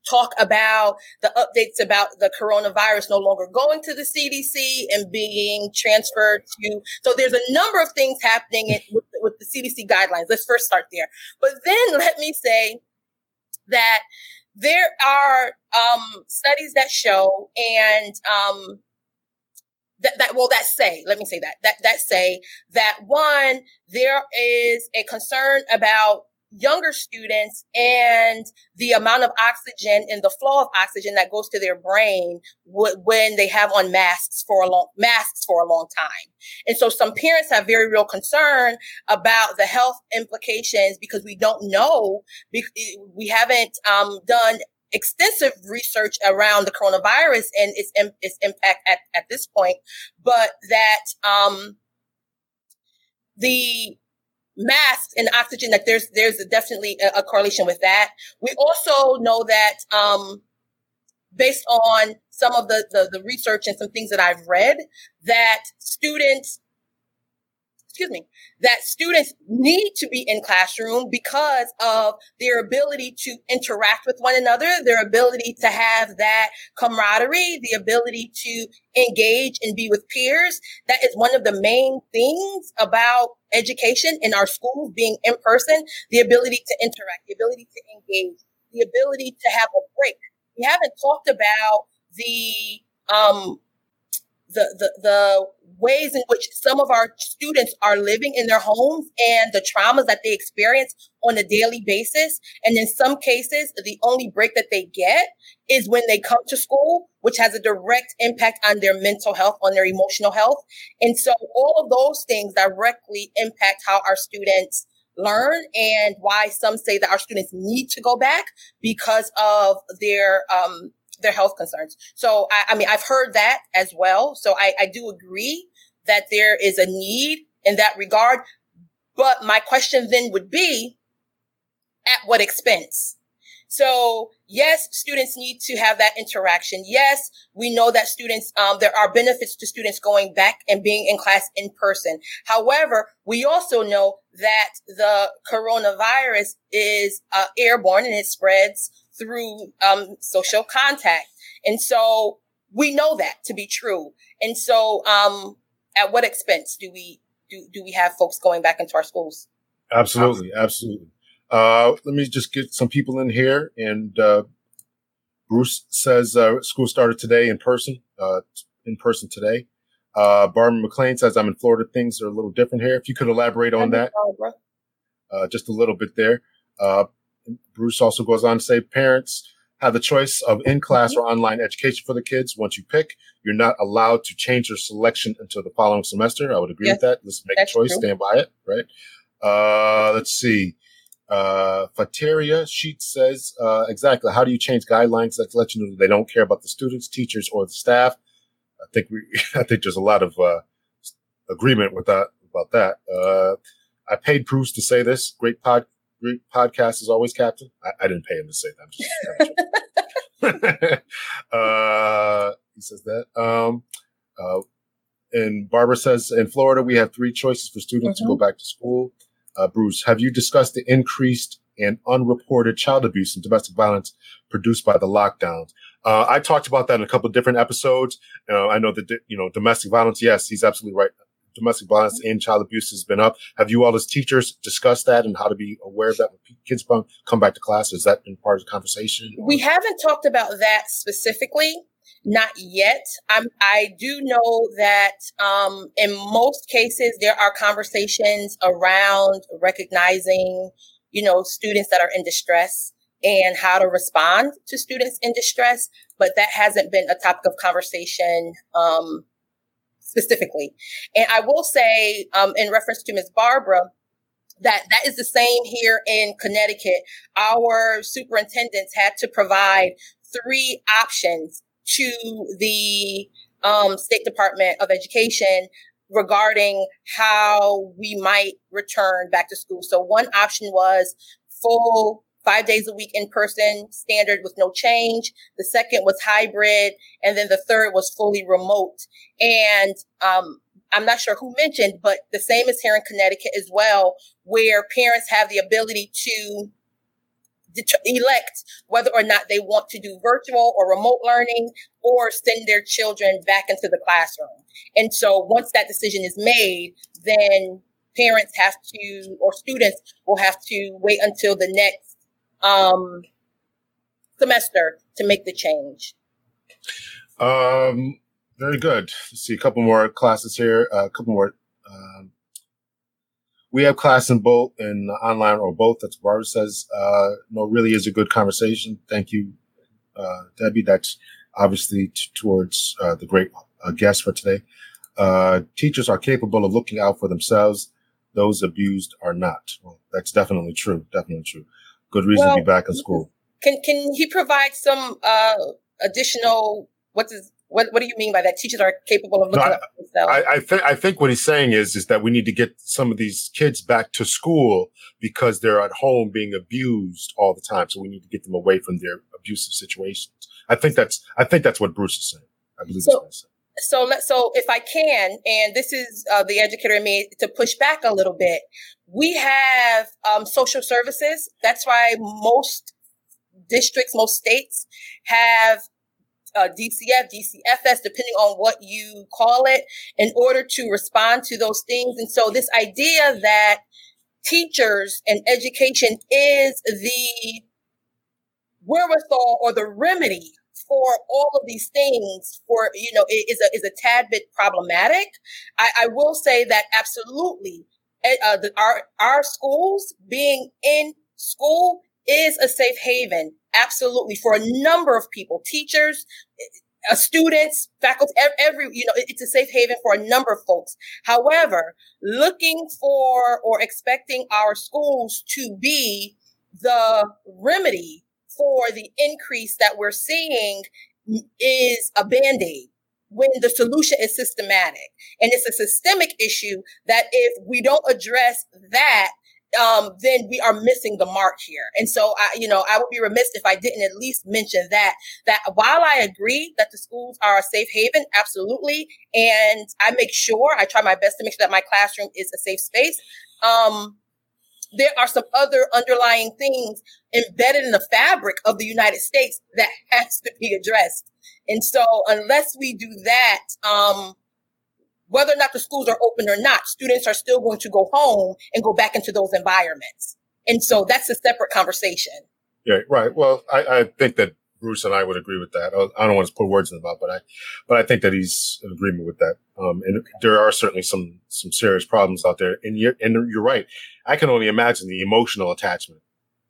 talk about the updates about the coronavirus no longer going to the CDC and being transferred to. So there's a number of things happening with, with the CDC guidelines. Let's first start there. But then let me say that there are um, studies that show and um, that, that well that say let me say that that that say that one there is a concern about younger students and the amount of oxygen and the flow of oxygen that goes to their brain w- when they have on masks for a long masks for a long time. And so some parents have very real concern about the health implications because we don't know we haven't um, done extensive research around the coronavirus and its, its impact at, at this point, but that um, the masks and oxygen that there's there's definitely a, a, correlation with that. We also know that um based on some of the, the the research and some things that i've read that students excuse me, that students need to be in classroom because of their ability to interact with one another, their ability to have that camaraderie, the ability to engage and be with peers. That is one of the main things about education in our schools being in person, the ability to interact, the ability to engage, the ability to have a break. We haven't talked about the um, the, the, the ways in which some of our students are living in their homes and the traumas that they experience on a daily basis. And in some cases, the only break that they get is when they come to school, which has a direct impact on their mental health, on their emotional health. And so all of those things directly impact how our students learn and why some say that our students need to go back because of their um, their health concerns. So I, I, mean, I've heard that as well. So I, I do agree that there is a need in that regard. But my question then would be, at what expense? So yes, students need to have that interaction. Yes, we know that students, um, there are benefits to students going back and being in class in person. However, we also know that the coronavirus is uh, airborne and it spreads through um, social contact. And so we know that to be true. And so, um, at what expense do we do do we have folks going back into our schools? Absolutely, absolutely. Uh, let me just get some people in here. And uh, Bruce says uh, school started today in person, uh, in person today. Uh, Barbara McLean says I'm in Florida. Things are a little different here. If you could elaborate on that, uh, just a little bit there. Bruce also goes on to say parents have the choice of in-class mm-hmm. or online education for the kids. Once you pick, you're not allowed to change your selection until the following semester. I would agree yes, with that. Let's make a choice, true. stand by it, right? Uh, let's see. Uh, Fateria Sheet says, uh, exactly. How do you change guidelines that let you know they don't care about the students, teachers, or the staff? I think we, I think there's a lot of, uh, agreement with that, about that. Uh, I paid Bruce to say this. Great pod, great podcast as always, Captain. I, I didn't pay him to say that. uh, he says that. Um, uh, and Barbara says, in Florida, we have three choices for students mm-hmm. to go mm-hmm. back to school. Uh, Bruce, have you discussed the increased and unreported child abuse and domestic violence produced by the lockdowns? Uh, I talked about that in a couple of different episodes. Uh, I know that, you know, domestic violence. Yes, he's absolutely right. Domestic violence and child abuse has been up. Have you all as teachers discussed that and how to be aware of that when kids come back to class? Has that been part of the conversation? We haven't talked about that specifically. Not yet. I'm, I do know that um, in most cases there are conversations around recognizing, you know, students that are in distress and how to respond to students in distress, but that hasn't been a topic of conversation um, specifically. And I will say, um, in reference to Ms. Barbara, that that is the same here in Connecticut. Our superintendents had to provide three options to the um, State Department of Education regarding how we might return back to school. So one option was full five days a week in person standard with no change. The second was hybrid. And then the third was fully remote. And, um, I'm not sure who mentioned, but the same is here in Connecticut as well, where parents have the ability to elect whether or not they want to do virtual or remote learning or send their children back into the classroom. And so once that decision is made, then parents have to, or students will have to wait until the next um, semester to make the change. Um, very good. Let's see a couple more classes here, uh, a couple more um, we have class in both in online or both. That's what Barbara says. Uh, no, really is a good conversation. Thank you, uh, Debbie. That's obviously t- towards uh, the great uh, guest for today. Uh, teachers are capable of looking out for themselves. Those abused are not. Well, that's definitely true. Definitely true. Good reason well, to be back in school. Can can he provide some uh, additional what is what, what do you mean by that? Teachers are capable of looking no, up themselves. I, I think I think what he's saying is is that we need to get some of these kids back to school because they're at home being abused all the time. So we need to get them away from their abusive situations. I think that's I think that's what Bruce is saying. I believe so, that's So let so if I can, and this is uh, the educator in me to push back a little bit. We have um, social services. That's why most districts, most states have uh, DCF, DCFS, depending on what you call it, in order to respond to those things. And so this idea that teachers and education is the wherewithal or the remedy for all of these things for you know is a is a tad bit problematic. I, I will say that absolutely, uh, the, our our schools being in school is a safe haven absolutely for a number of people teachers uh, students, faculty, every, you know, it's a safe haven for a number of folks. However, looking for or expecting our schools to be the remedy for the increase that we're seeing is a band aid when the solution is systematic. And it's a systemic issue that if we don't address that, um, then we are missing the mark here. And so I, you know, I would be remiss if I didn't at least mention that, that while I agree that the schools are a safe haven, absolutely. And I make sure, I try my best to make sure that my classroom is a safe space. Um, there are some other underlying things embedded in the fabric of the United States that has to be addressed. And so unless we do that, um, whether or not the schools are open or not, students are still going to go home and go back into those environments. And so that's a separate conversation. Yeah, right. Well, I, I think that Bruce and I would agree with that. I don't want to put words in the mouth, but I, but I think that he's in agreement with that. Um, and there are certainly some some serious problems out there. And you're and you're right. I can only imagine the emotional attachment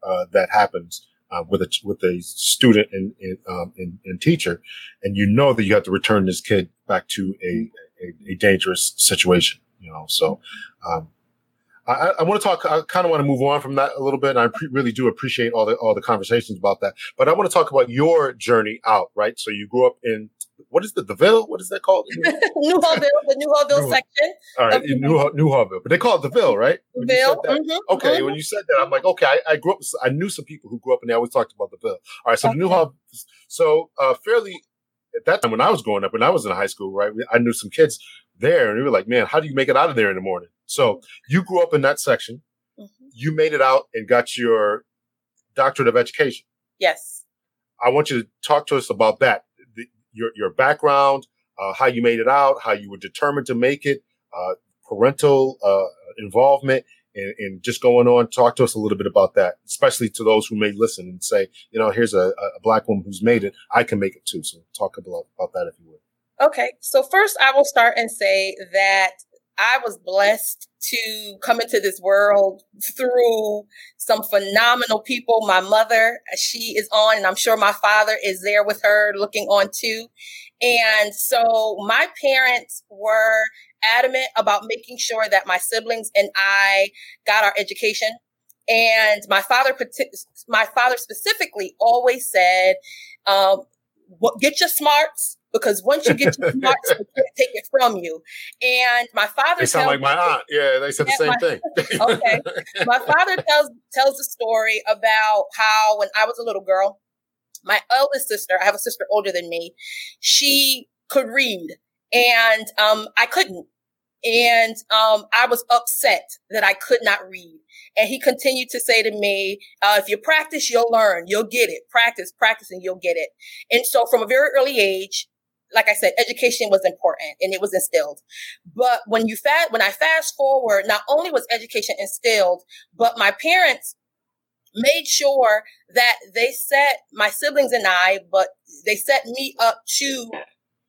uh, that happens uh, with a with a student and and, um, and, and teacher, and you know that you have to return this kid back to a a, a dangerous situation. You know, so um, I, I want to talk. I kind of want to move on from that a little bit. And I pre- really do appreciate all the all the conversations about that. But I want to talk about your journey out. Right. So you grew up in what is the Deville? What is that called? Newhallville, the Newhallville section. All right, New Newhallville, but they call it Deville, right? Deville. Mm-hmm. Okay, mm-hmm. when you said that, I'm like, okay, I, I, grew up. I knew some people who grew up, and they always talked about the Deville. All right, so okay. the Newhallville. So uh, fairly at that time when I was growing up, when I was in high school, right, I knew some kids there, and we were like, man, how do you make it out of there in the morning? So you grew up in that section. Mm-hmm. You made it out and got your doctorate of education. Yes. I want you to talk to us about that, the, your your background, uh, how you made it out, how you were determined to make it, uh, parental uh, involvement, and, and, just going on. Talk to us a little bit about that, especially to those who may listen and say, you know, here's a, a black woman who's made it. I can make it too. So talk about, about that if you would. Okay. So first I will start and say that I was blessed to come into this world through some phenomenal people. My mother, she is on, and I'm sure my father is there with her looking on too. And so my parents were adamant about making sure that my siblings and I got our education. And my father, my father specifically always said, um, get your smarts because once you get your marks, they can't take it from you. And my father they sound like my aunt. Yeah, they said the same my, thing. okay, my father tells tells a story about how when I was a little girl, my eldest sister, I have a sister older than me, she could read, and um, I couldn't. And um, I was upset that I could not read. And he continued to say to me, uh, if you practice, you'll learn. You'll get it. Practice, practice, and you'll get it. And so from a very early age, like I said, education was important and it was instilled. But when you fast, when I fast forward, not only was education instilled, but my parents made sure that they set my siblings and I, but they set me up to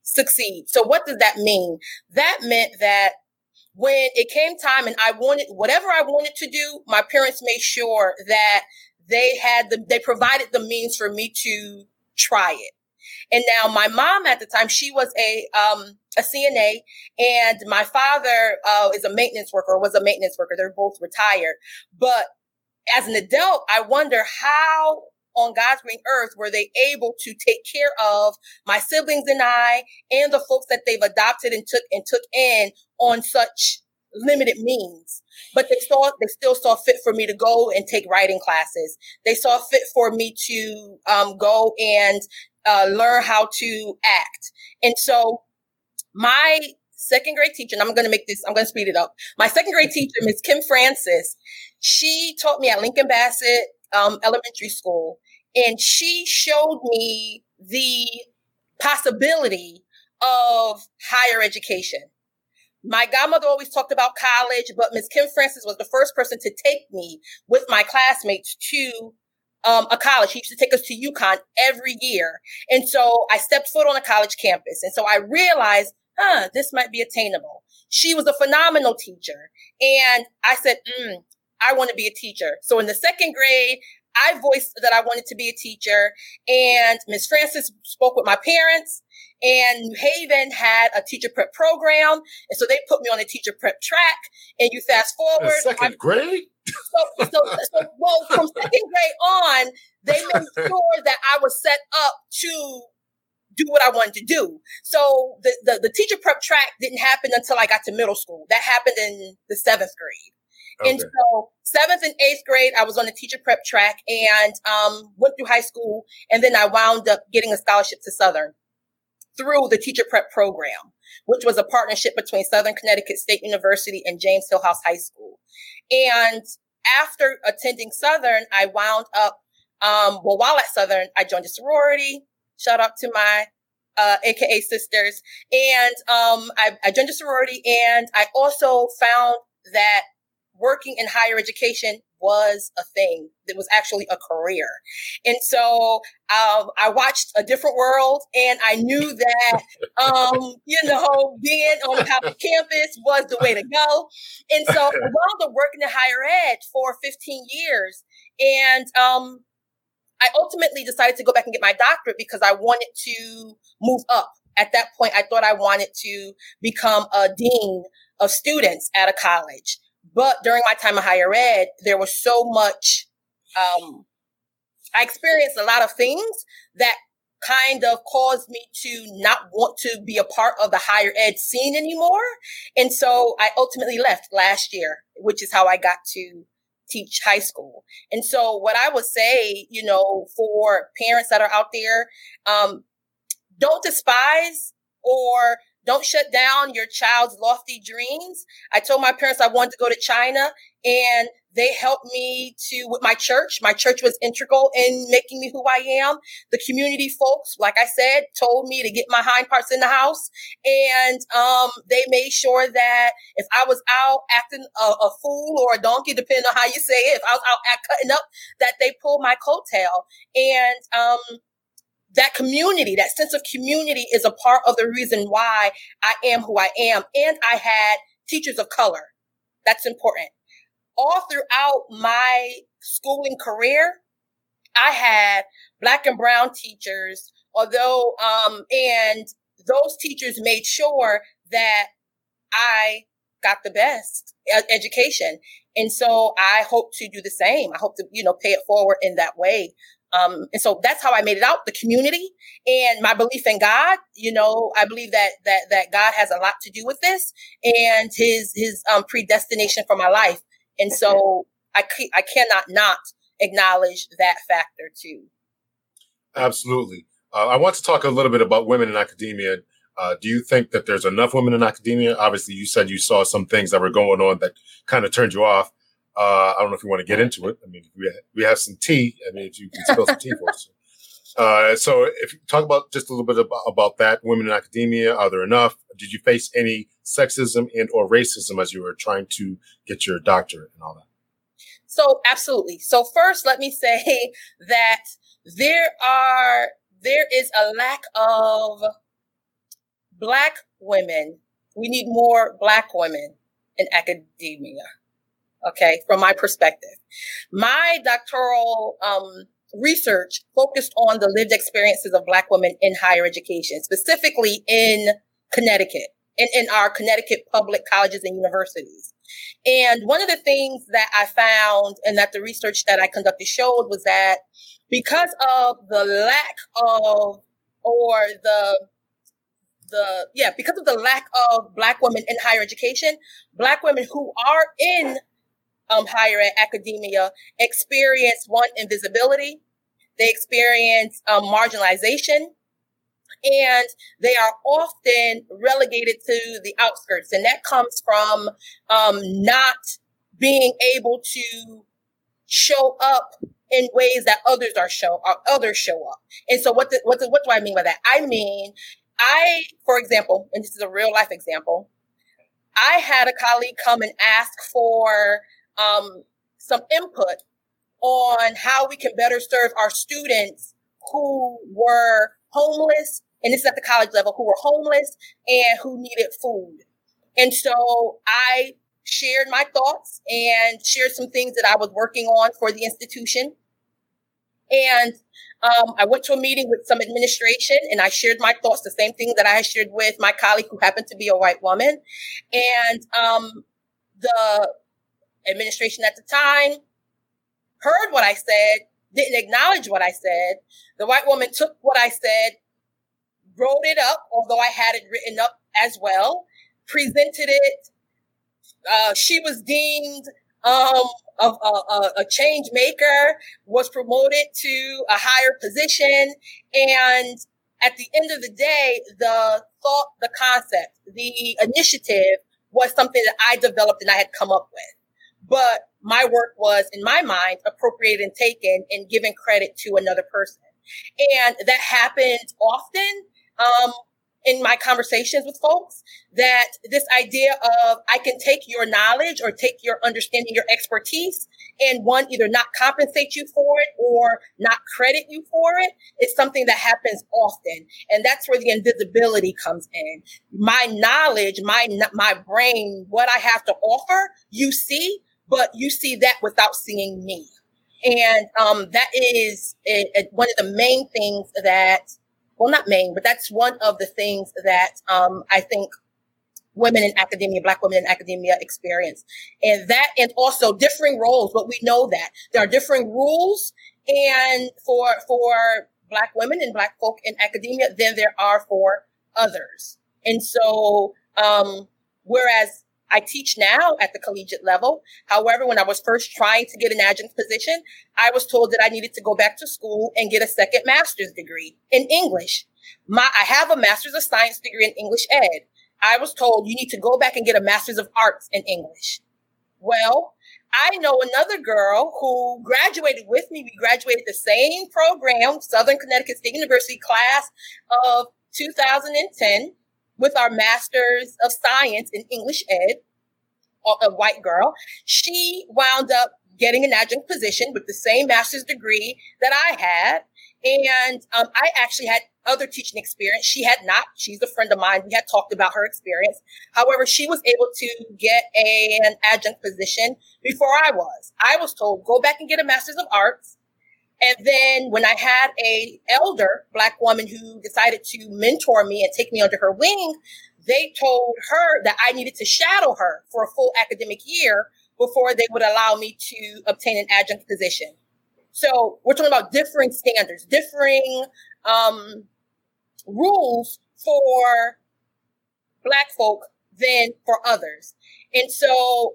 succeed. So what does that mean? That meant that when it came time and I wanted whatever I wanted to do, my parents made sure that they had the, they provided the means for me to try it. And now my mom at the time, she was a, um, a CNA and my father, uh, is a maintenance worker, was a maintenance worker. They're both retired. But as an adult, I wonder how on God's green earth were they able to take care of my siblings and I and the folks that they've adopted and took and took in on such limited means. But they saw they still saw fit for me to go and take writing classes. They saw fit for me to um, go and uh, learn how to act. And so my second grade teacher, and I'm going to make this, I'm going to speed it up. My second grade teacher, Miss Kim Francis, she taught me at Lincoln Bassett um, Elementary School, and she showed me the possibility of higher education. My godmother always talked about college, but Miss Kim Francis was the first person to take me with my classmates to um, a college. He used to take us to UConn every year. And so I stepped foot on a college campus. And so I realized, huh, this might be attainable. She was a phenomenal teacher. And I said, mm, I want to be a teacher. So in the second grade, I voiced that I wanted to be a teacher, and Miss Francis spoke with my parents. And New Haven had a teacher prep program, and so they put me on a teacher prep track. And you fast forward, second grade. So, so, so, well, from second grade on, they made sure that I was set up to do what I wanted to do. So the, the, the teacher prep track didn't happen until I got to middle school. That happened in the seventh grade. Okay. And so seventh and eighth grade, I was on the teacher prep track and um, went through high school. And then I wound up getting a scholarship to Southern through the teacher prep program, which was a partnership between Southern Connecticut State University and James Hillhouse High School. And after attending Southern, I wound up, um, well, while at Southern, I joined a sorority. Shout out to my uh, AKA sisters. And um, I, I joined a sorority and I also found that working in higher education was a thing. that was actually a career. And so um, I watched a different world and I knew that, um, you know, being on the top of campus was the way to go. And so I wound up working in higher ed for 15 years. And um, I ultimately decided to go back and get my doctorate because I wanted to move up. At that point, I thought I wanted to become a dean of students at a college. But during my time in higher ed, there was so much, um, I experienced a lot of things that kind of caused me to not want to be a part of the higher ed scene anymore. And so I ultimately left last year, which is how I got to teach high school. And so what I would say, you know, for parents that are out there, um, don't despise or don't shut down your child's lofty dreams. I told my parents I wanted to go to China and they helped me to with my church. My church was integral in making me who I am. The community folks, like I said, told me to get my hind parts in the house. And um, they made sure that if I was out acting a, a, fool or a donkey, depending on how you say it, if I was out act, cutting up, that they pulled my coattail. And um, that community, that sense of community is a part of the reason why I am who I am. And I had teachers of color. That's important. All throughout my schooling career, I had black and brown teachers, although, um, and those teachers made sure that I got the best education. And so I hope to do the same. I hope to, you know, pay it forward in that way. Um, and so that's how I made it out, the community and my belief in God. You know, I believe that, that, that God has a lot to do with this and his, his, um, predestination for my life. And so I, I cannot not acknowledge that factor too. Absolutely. Uh, I want to talk a little bit about women in academia. Uh, do you think that there's enough women in academia? Obviously, you said you saw some things that were going on that kind of turned you off. Uh, I don't know if you want to get into it. I mean, we have, we have some tea. I mean, if you can spill some tea for us. Uh, so if you talk about just a little bit about, about that, women in academia, are there enough? Did you face any sexism and or racism as you were trying to get your doctorate and all that? So absolutely. So first, let me say that there are, there is a lack of black women. We need more black women in academia okay, from my perspective. My doctoral um, research focused on the lived experiences of Black women in higher education, specifically in Connecticut, in, in our Connecticut public colleges and universities. And one of the things that I found and that the research that I conducted showed was that because of the lack of or the the yeah because of the lack of black women in higher education black women who are in um, higher ed academia experience one invisibility, they experience um, marginalization, and they are often relegated to the outskirts. And that comes from um, not being able to show up in ways that others are show or others show up. And so what the, what the, what do I mean by that? I mean, I, for example, and this is a real life example, I had a colleague come and ask for um, some input on how we can better serve our students who were homeless, and this is at the college level, who were homeless and who needed food. And so I shared my thoughts and shared some things that I was working on for the institution. And um, I went to a meeting with some administration and I shared my thoughts, the same thing that I shared with my colleague who happened to be a white woman. And um, the administration at the time heard what I said, didn't acknowledge what I said. The white woman took what I said, wrote it up, although I had it written up as well, presented it. Uh, she was deemed um, a, a, a, change maker, was promoted to a higher position. And at the end of the day, the thought, the concept, the initiative was something that I developed and I had come up with. But my work was, in my mind, appropriated and taken and given credit to another person. And that happened often. Um, in my conversations with folks that this idea of I can take your knowledge or take your understanding, your expertise, and one either not compensate you for it or not credit you for it is something that happens often, and that's where the invisibility comes in. My knowledge, my my brain, what I have to offer, you see, but you see that without seeing me, and um, that is a, a, one of the main things that well, not main, but that's one of the things that um, I think women in academia, black women in academia experience. And that, and also differing roles, but we know that there are differing rules and for, for black women and black folk in academia than there are for others. And so, um, whereas I teach now at the collegiate level. However, when I was first trying to get an adjunct position, I was told that I needed to go back to school and get a second master's degree in English. My, I have a master's of science degree in English ed. I was told you need to go back and get a master's of arts in English. Well, I know another girl who graduated with me. We graduated the same program, Southern Connecticut State University class of 2010 with our master's of science in English ed, a white girl. She wound up getting an adjunct position with the same master's degree that I had. And um, I actually had other teaching experience. She had not. She's a friend of mine. We had talked about her experience. However, she was able to get a, an adjunct position before I was. I was told, go back and get a master's of arts and then when I had a elder black woman who decided to mentor me and take me under her wing, they told her that I needed to shadow her for a full academic year before they would allow me to obtain an adjunct position. So we're talking about differing standards, differing um, rules for black folk than for others. And so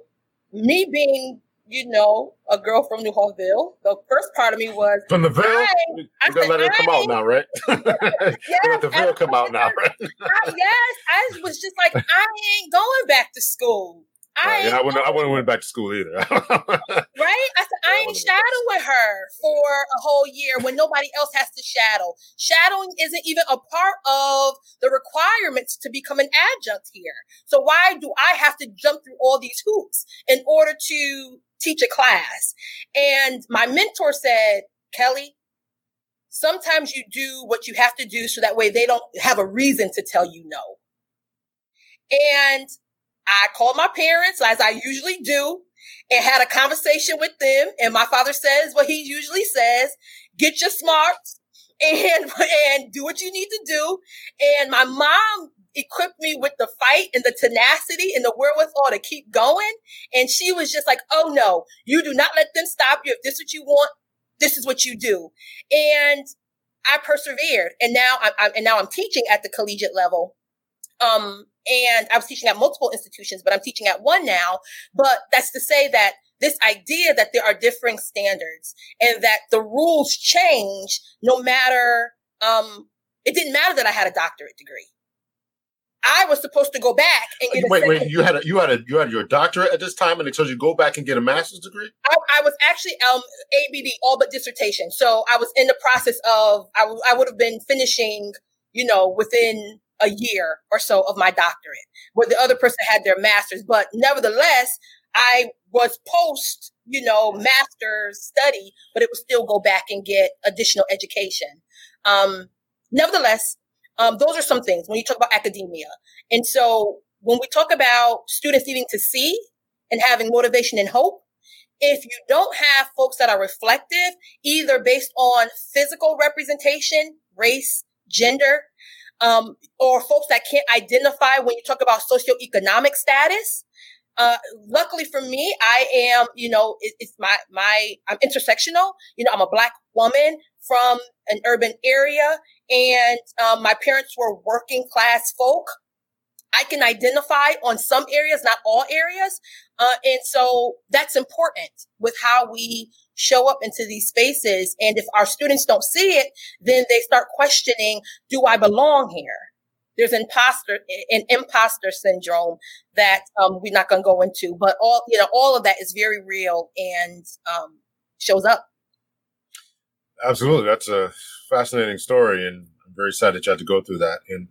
me being you know, a girl from Newhallville. The first part of me was from the Ville. We're gonna let her come out now, right? yes, let the Ville come out now, right? I, yes, I was just like, I ain't going back to school. I, I wouldn't. I wouldn't went back to school either. right? I said I ain't shadowing her for a whole year when nobody else has to shadow. Shadowing isn't even a part of the requirements to become an adjunct here. So why do I have to jump through all these hoops in order to teach a class? And my mentor said, Kelly, sometimes you do what you have to do so that way they don't have a reason to tell you no. And I called my parents as I usually do and had a conversation with them. And my father says what he usually says, get your smarts and, and do what you need to do. And my mom equipped me with the fight and the tenacity and the wherewithal to keep going. And she was just like, Oh no, you do not let them stop you. If this is what you want, this is what you do. And I persevered. And now I'm, I'm and now I'm teaching at the collegiate level. Um, and I was teaching at multiple institutions, but I'm teaching at one now. But that's to say that this idea that there are differing standards and that the rules change no matter, um, it didn't matter that I had a doctorate degree. I was supposed to go back and get wait, wait. You had a, you had a, you had your doctorate at this time, and they told you go back and get a master's degree. I, I was actually um ABD, all but dissertation. So I was in the process of I, w- I would have been finishing, you know, within a year or so of my doctorate, where the other person had their master's. But nevertheless, I was post, you know, master's study, but it would still go back and get additional education. Um, nevertheless, um, those are some things when you talk about academia. And so when we talk about students needing to see and having motivation and hope, if you don't have folks that are reflective, either based on physical representation, race, gender, um, or folks that can't identify when you talk about socioeconomic status. Uh, luckily for me, I am, you know, it, it's my, my, I'm intersectional. You know, I'm a black woman from an urban area and, um, my parents were working class folk. I can identify on some areas, not all areas. Uh, and so that's important with how we show up into these spaces. And if our students don't see it, then they start questioning, do I belong here? There's imposter, an imposter syndrome that um, we're not going to go into, but all, you know, all of that is very real and um, shows up. Absolutely. That's a fascinating story. And I'm very sad that you had to go through that. And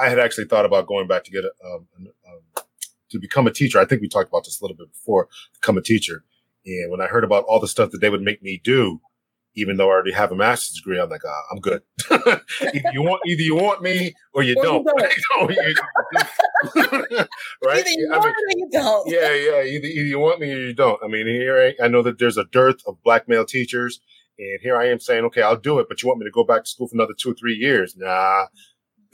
I had actually thought about going back to get a, um, um, to become a teacher. I think we talked about this a little bit before, become a teacher. And when I heard about all the stuff that they would make me do, even though I already have a master's degree, I'm like, oh, I'm good. either you want, either you want me or you or don't. You don't. right? Either you I want mean, or you don't. Yeah, yeah. Either, either you want me or you don't. I mean, here I, I know that there's a dearth of black male teachers, and here I am saying, okay, I'll do it, but you want me to go back to school for another two or three years? Nah,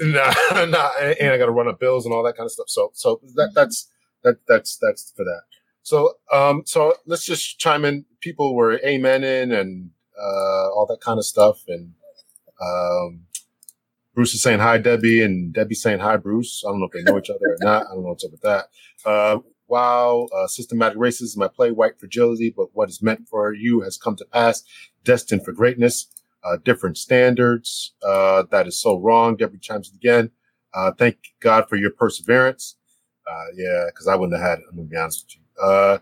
nah, nah. And I got to run up bills and all that kind of stuff. So, so that that's that that's that's for that. So, um, so let's just chime in. People were amening and uh, all that kind of stuff, and um, Bruce is saying hi, Debbie, and Debbie saying hi, Bruce. I don't know if they know each other or not. I don't know what's up with that. Uh, wow, uh, systematic racism. I play white fragility, but what is meant for you has come to pass, destined for greatness. Uh, different standards. Uh, that is so wrong. Debbie chimes again. Uh, thank God for your perseverance. Uh, yeah, because I wouldn't have had it. I'm gonna be honest with you. Uh,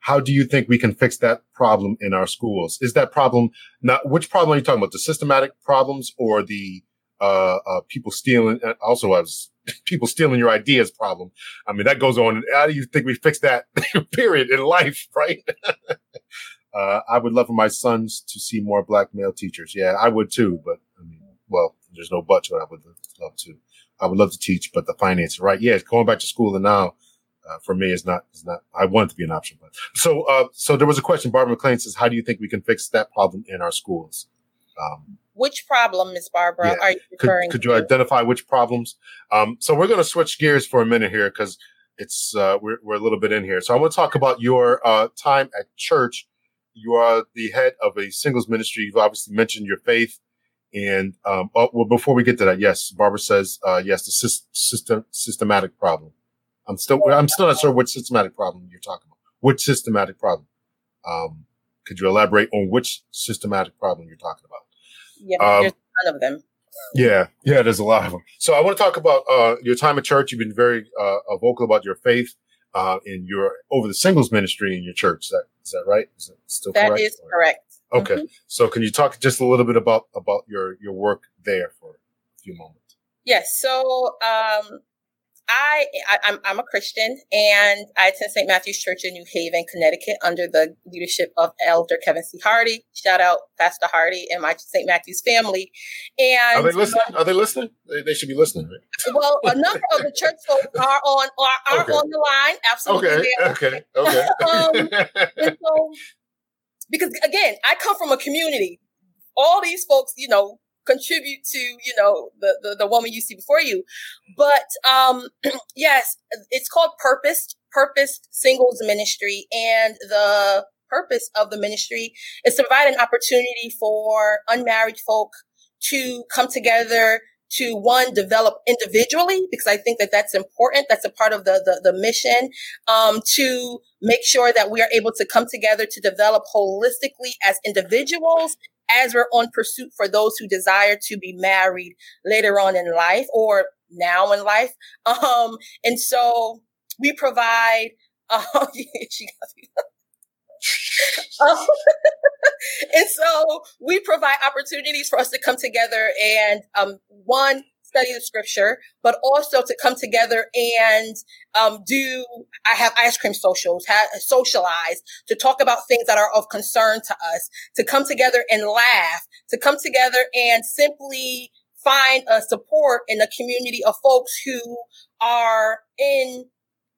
how do you think we can fix that problem in our schools? Is that problem not which problem are you talking about? The systematic problems or the uh, uh, people stealing? Also, as people stealing your ideas problem. I mean, that goes on. How do you think we fix that? period in life, right? uh, I would love for my sons to see more black male teachers. Yeah, I would too. But I mean, well, there's no but to it. I would love to. I would love to teach, but the finances, right? Yeah, going back to school and now uh, for me is not is not. I want it to be an option, but so uh, so there was a question. Barbara McLean says, "How do you think we can fix that problem in our schools?" Um, which problem, Miss Barbara, yeah. are you referring? Could, could you identify which problems? Um, so we're going to switch gears for a minute here because it's uh, we're we're a little bit in here. So I want to talk about your uh, time at church. You are the head of a singles ministry. You've obviously mentioned your faith. And um, oh, well, before we get to that, yes, Barbara says uh, yes, the system systematic problem. I'm still I'm still not sure which systematic problem you're talking about. Which systematic problem? Um, could you elaborate on which systematic problem you're talking about? Yeah, um, there's a ton of them. Yeah, yeah, there's a lot of them. So I want to talk about uh, your time at church. You've been very uh, vocal about your faith uh, in your over the singles ministry in your church. Is that is that right? Is that still that correct? That is correct. Okay, mm-hmm. so can you talk just a little bit about about your your work there for a few moments? Yes. So um, I, I am I'm, I'm a Christian and I attend St. Matthew's Church in New Haven, Connecticut, under the leadership of Elder Kevin C. Hardy. Shout out Pastor Hardy and my St. Matthew's family. And are they listening? Are they listening? They, they should be listening, right? Well, a number of the church folks are on are, are okay. on the line. Absolutely. Okay. Okay. Okay. um, so, because again, I come from a community. All these folks, you know, contribute to you know the, the, the woman you see before you. But um yes it's called purposed purposed singles ministry. And the purpose of the ministry is to provide an opportunity for unmarried folk to come together to one develop individually because i think that that's important. That's a part of the the, the mission. Um, to make sure that we are able to come together to develop holistically as individuals as we're on pursuit for those who desire to be married later on in life or now in life. Um, and so we provide, got um, and so we provide opportunities for us to come together and um, one study the scripture, but also to come together and um, do. I have ice cream socials, have, socialize to talk about things that are of concern to us, to come together and laugh, to come together and simply find a support in a community of folks who are in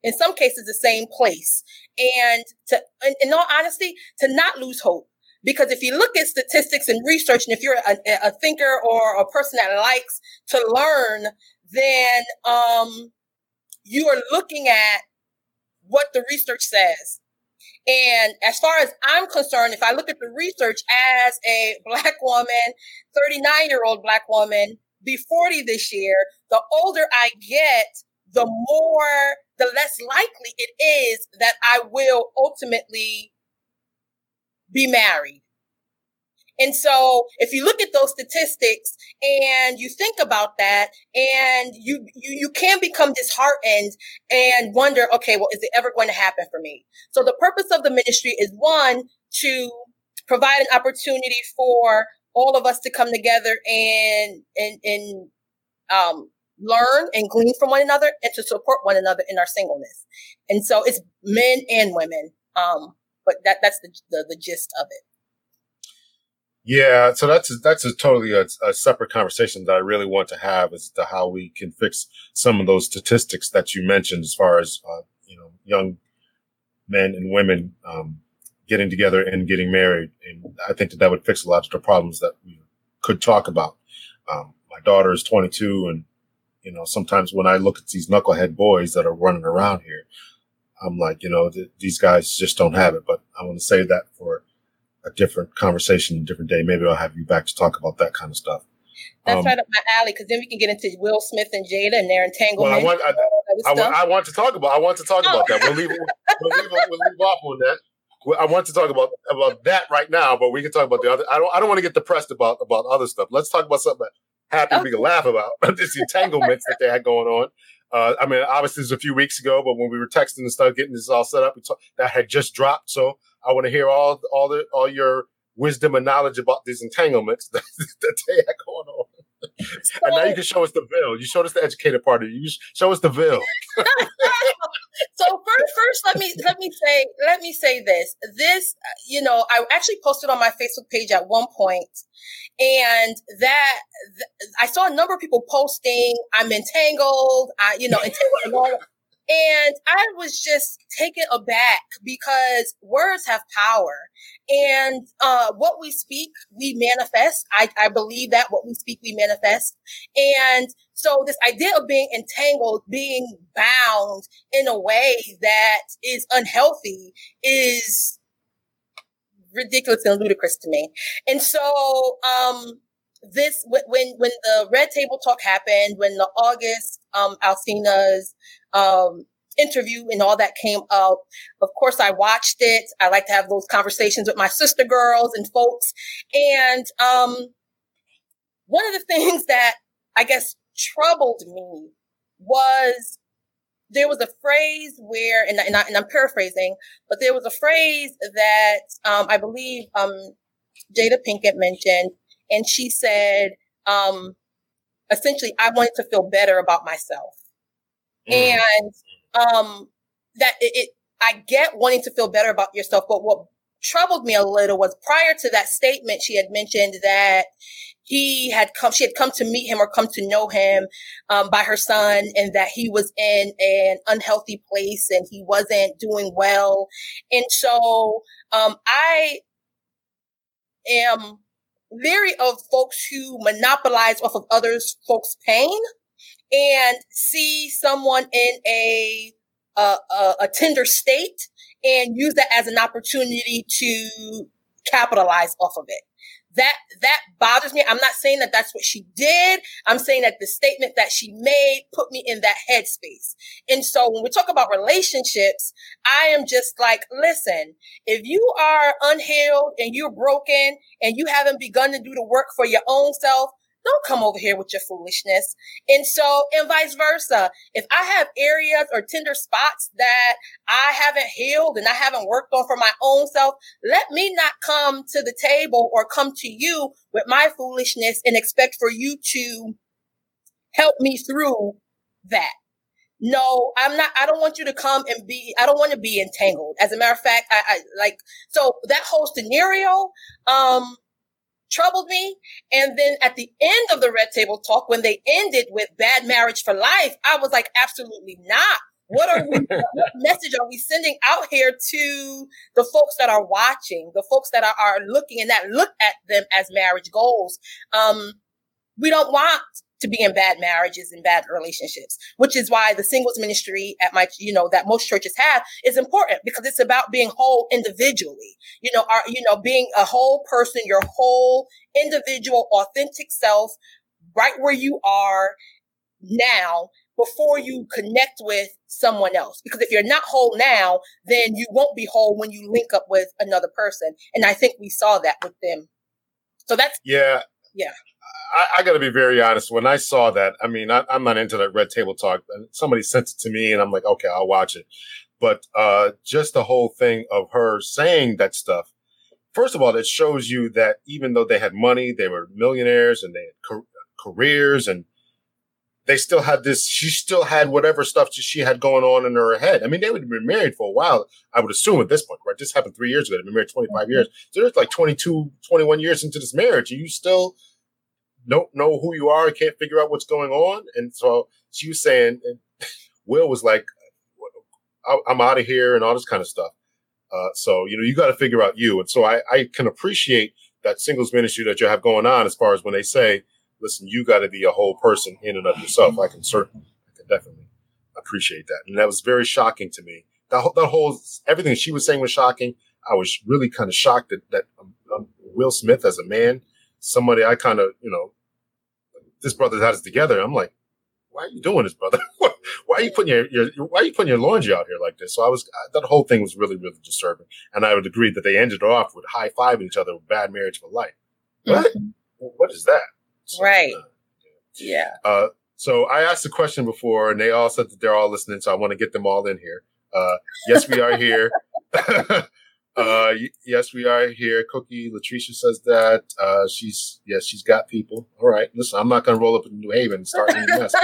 in some cases the same place and to in, in all honesty to not lose hope because if you look at statistics and research and if you're a, a thinker or a person that likes to learn then um, you are looking at what the research says. And as far as I'm concerned, if I look at the research as a black woman, 39 year old black woman, be 40 this year, the older I get, the more, the less likely it is that I will ultimately be married. And so if you look at those statistics and you think about that and you, you, you can become disheartened and wonder, okay, well, is it ever going to happen for me? So the purpose of the ministry is one, to provide an opportunity for all of us to come together and, and, and, um, learn and glean from one another and to support one another in our singleness. And so it's men and women. Um, but that, that's the, the, the gist of it. Yeah, so that's a, that's a totally a, a, separate conversation that I really want to have as to how we can fix some of those statistics that you mentioned, as far as uh, you know, young men and women um, getting together and getting married, and I think that that would fix a lot of the problems that we could talk about. Um, my daughter is 22, and you know, sometimes when I look at these knucklehead boys that are running around here, I'm like, you know, th- these guys just don't have it. But I want to say that for a different conversation, a different day. Maybe I'll have you back to talk about that kind of stuff. That's um, right up my alley because then we can get into Will Smith and Jada and their entanglement. Well, I want, I, I, want, I want to talk about. I want to talk about that. We'll leave. We'll leave, we'll leave off on that. I want to talk about about that right now, but we can talk about the other. I don't. I don't want to get depressed about about other stuff. Let's talk about something happy okay. we can laugh about. this entanglements that they had going on. Uh, I mean, obviously, this was a few weeks ago, but when we were texting and stuff, getting this all set up, that had just dropped. So I want to hear all all the all your wisdom and knowledge about these entanglements that, that they had going on. So, and now you can show us the Ville. You showed us the educated part of you. You show us the Ville. so first, first, let me let me say let me say this. This, uh, you know, I actually posted on my Facebook page at one point, and that th- I saw a number of people posting, "I'm entangled," I, you know, entangled. And I was just taken aback because words have power. And uh, what we speak, we manifest. I, I believe that what we speak, we manifest. And so this idea of being entangled, being bound in a way that is unhealthy is ridiculous and ludicrous to me. And so, um, this when when the red table talk happened when the august um Alsina's um, interview and all that came up. Of course, I watched it. I like to have those conversations with my sister girls and folks. And um, one of the things that I guess troubled me was there was a phrase where, and, and, I, am paraphrasing, but there was a phrase that um, I believe um, Jada Pinkett mentioned, and she said, um, essentially, I wanted to feel better about myself. Mm. And um, that it, it, I get wanting to feel better about yourself, but what troubled me a little was prior to that statement, she had mentioned that he had come, she had come to meet him or come to know him, um, by her son and that he was in an unhealthy place and he wasn't doing well. And so, um, I am leery of folks who monopolize off of others folks' pain and see someone in a, a, a, a tender state and use that as an opportunity to capitalize off of it that that bothers me. I'm not saying that that's what she did. I'm saying that the statement that she made put me in that headspace. And so when we talk about relationships, I am just like, listen, if you are unhealed and you're broken and you haven't begun to do the work for your own self, don't come over here with your foolishness. And so, and vice versa. If I have areas or tender spots that I haven't healed and I haven't worked on for my own self, let me not come to the table or come to you with my foolishness and expect for you to help me through that. No, I'm not, I don't want you to come and be, I don't want to be entangled. As a matter of fact, I, I like, so that whole scenario, um, troubled me. And then at the end of the red table talk, when they ended with bad marriage for life, I was like, absolutely not. What are we? what message are we sending out here to the folks that are watching, the folks that are, are looking and that look at them as marriage goals? Um, we don't want to be in bad marriages and bad relationships, which is why the singles ministry at my, you know, that most churches have is important because it's about being whole individually. You know, are, you know, being a whole person, your whole individual, authentic self, right where you are now before you connect with someone else. Because if you're not whole now, then you won't be whole when you link up with another person. And I think we saw that with them. So that's yeah, yeah. I, I got to be very honest. When I saw that, I mean, I, am not into that red table talk. Somebody sent it to me, and I'm like, okay, I'll watch it. But uh, just the whole thing of her saying that stuff. First of all, it shows you that even though they had money, they were millionaires, and they had careers, and they still had this. She still had whatever stuff she had going on in her head. I mean, they would have been married for a while. I would assume at this point, right? This happened three years ago. They've been married 25 mm-hmm. years. So there's like 22, 21 years into this marriage, and you still don't know who you are, can't figure out what's going on. And so she was saying, and Will was like, I'm out of here and all this kind of stuff. Uh, so, you know, you got to figure out you. And so I, I can appreciate that singles ministry that you have going on as far as when they say, listen, you got to be a whole person in and of yourself. I can certainly, I can definitely appreciate that. And that was very shocking to me. That, that whole, everything she was saying was shocking. I was really kind of shocked that, that um, um, Will Smith as a man somebody I kind of, you know, this brother has it together. I'm like, why are you doing this, brother? why are you putting your, your, why are you putting your laundry out here like this? So I was, that whole thing was really, really disturbing. And I would agree that they ended off with high fiving each other with bad marriage for life. What? Mm-hmm. What is that? So, right. Uh, yeah. Uh, so I asked a question before and they all said that they're all listening. So I want to get them all in here. Uh, yes, we are here. Uh, yes, we are here. Cookie Latricia says that. Uh, she's yes, she's got people. All right, listen, I'm not gonna roll up in New Haven and start any mess.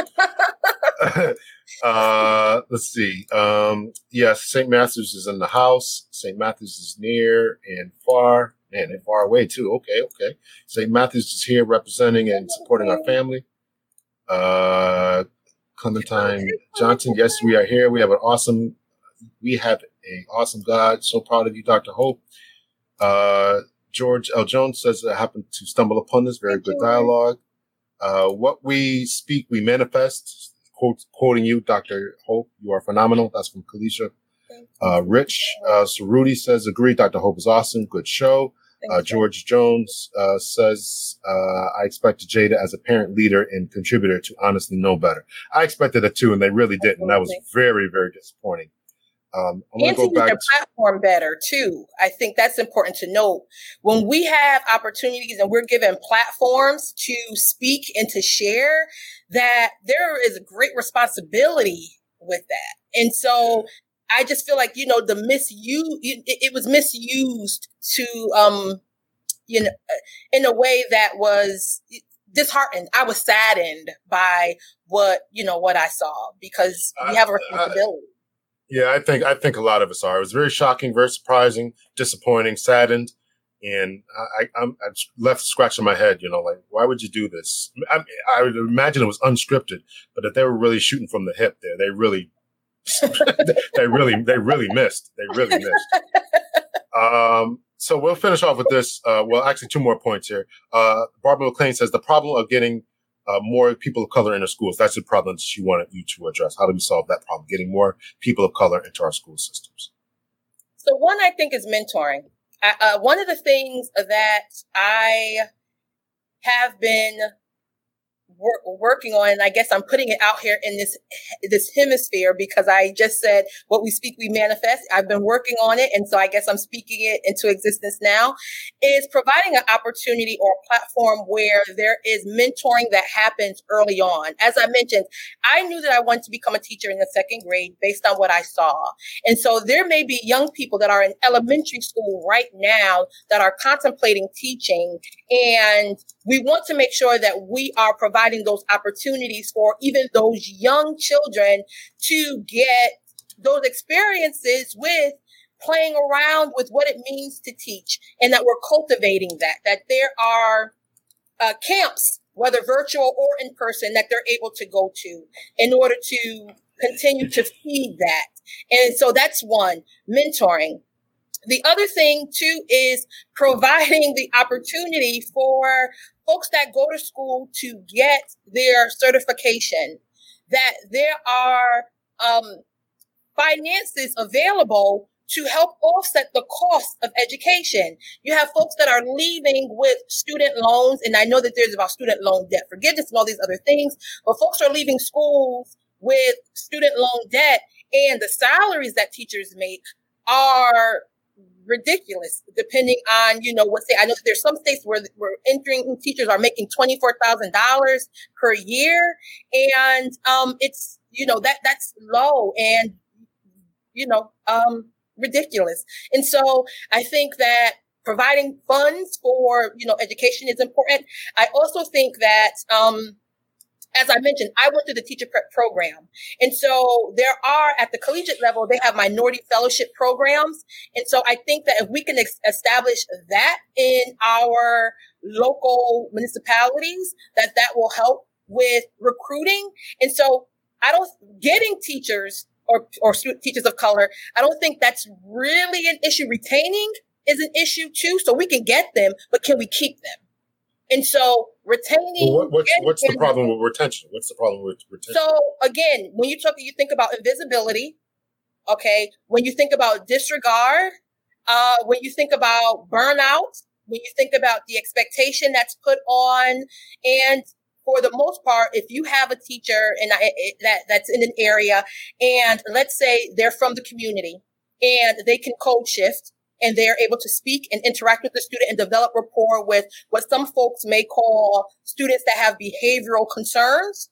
uh, let's see. Um, yes, St. Matthews is in the house. St. Matthews is near and far. Man, they're far away too. Okay, okay. St. Matthews is here representing and supporting our family. Uh, Clementine Johnson. Yes, we are here. We have an awesome. We have a awesome God. So proud of you, Dr. Hope. Uh, George L. Jones says I happened to stumble upon this. Very good dialogue. Uh, what we speak, we manifest. Quote, quoting you, Dr. Hope, you are phenomenal. That's from Kalisha. Uh, Rich uh, Cerruti says, agree. Dr. Hope is awesome. Good show. Uh, George Jones uh, says, uh, I expected Jada as a parent leader and contributor to honestly know better. I expected it too, and they really didn't. That was very, very disappointing. Um, and to use their platform better too. I think that's important to note. When we have opportunities and we're given platforms to speak and to share, that there is a great responsibility with that. And so I just feel like you know the misuse it, it was misused to um you know in a way that was disheartened. I was saddened by what you know what I saw because we have a responsibility. Yeah, I think I think a lot of us are. It was very shocking, very surprising, disappointing, saddened, and I, I'm, I'm left scratching my head. You know, like why would you do this? I, I would imagine it was unscripted, but that they were really shooting from the hip. There, they really, they really, they really missed. They really missed. Um, so we'll finish off with this. Uh, well, actually, two more points here. Uh, Barbara McLean says the problem of getting uh, more people of color in our schools. That's the problem she wanted you to address. How do we solve that problem? Getting more people of color into our school systems. So one, I think, is mentoring. uh, one of the things that I have been wor- working on, and I guess I'm putting it out here in this this hemisphere because I just said what we speak, we manifest. I've been working on it, and so I guess I'm speaking it into existence now. Is providing an opportunity or a platform where there is mentoring that happens early on. As I mentioned, I knew that I wanted to become a teacher in the second grade based on what I saw, and so there may be young people that are in elementary school right now that are contemplating teaching, and we want to make sure that we are providing those opportunities for even those young children to get those experiences with playing around with what it means to teach and that we're cultivating that, that there are uh, camps, whether virtual or in person, that they're able to go to in order to continue to feed that. And so that's one mentoring. The other thing too is providing the opportunity for folks that go to school to get their certification, that there are um, finances available to help offset the cost of education. You have folks that are leaving with student loans, and I know that there's about student loan debt forgiveness and all these other things, but folks are leaving schools with student loan debt, and the salaries that teachers make are ridiculous depending on you know what state i know there's some states where where entering teachers are making $24000 per year and um it's you know that that's low and you know um ridiculous. And so I think that providing funds for, you know, education is important. I also think that, um, as I mentioned, I went through the teacher prep program. And so there are at the collegiate level, they have minority fellowship programs. And so I think that if we can ex- establish that in our local municipalities, that that will help with recruiting. And so I don't, getting teachers or, or teachers of color. I don't think that's really an issue. Retaining is an issue too. So we can get them, but can we keep them? And so retaining. Well, what, what's, what's the problem with retention? What's the problem with retention? So again, when you talk, you think about invisibility. Okay. When you think about disregard, uh, when you think about burnout, when you think about the expectation that's put on and for the most part, if you have a teacher and I, that that's in an area, and let's say they're from the community, and they can code shift, and they're able to speak and interact with the student and develop rapport with what some folks may call students that have behavioral concerns.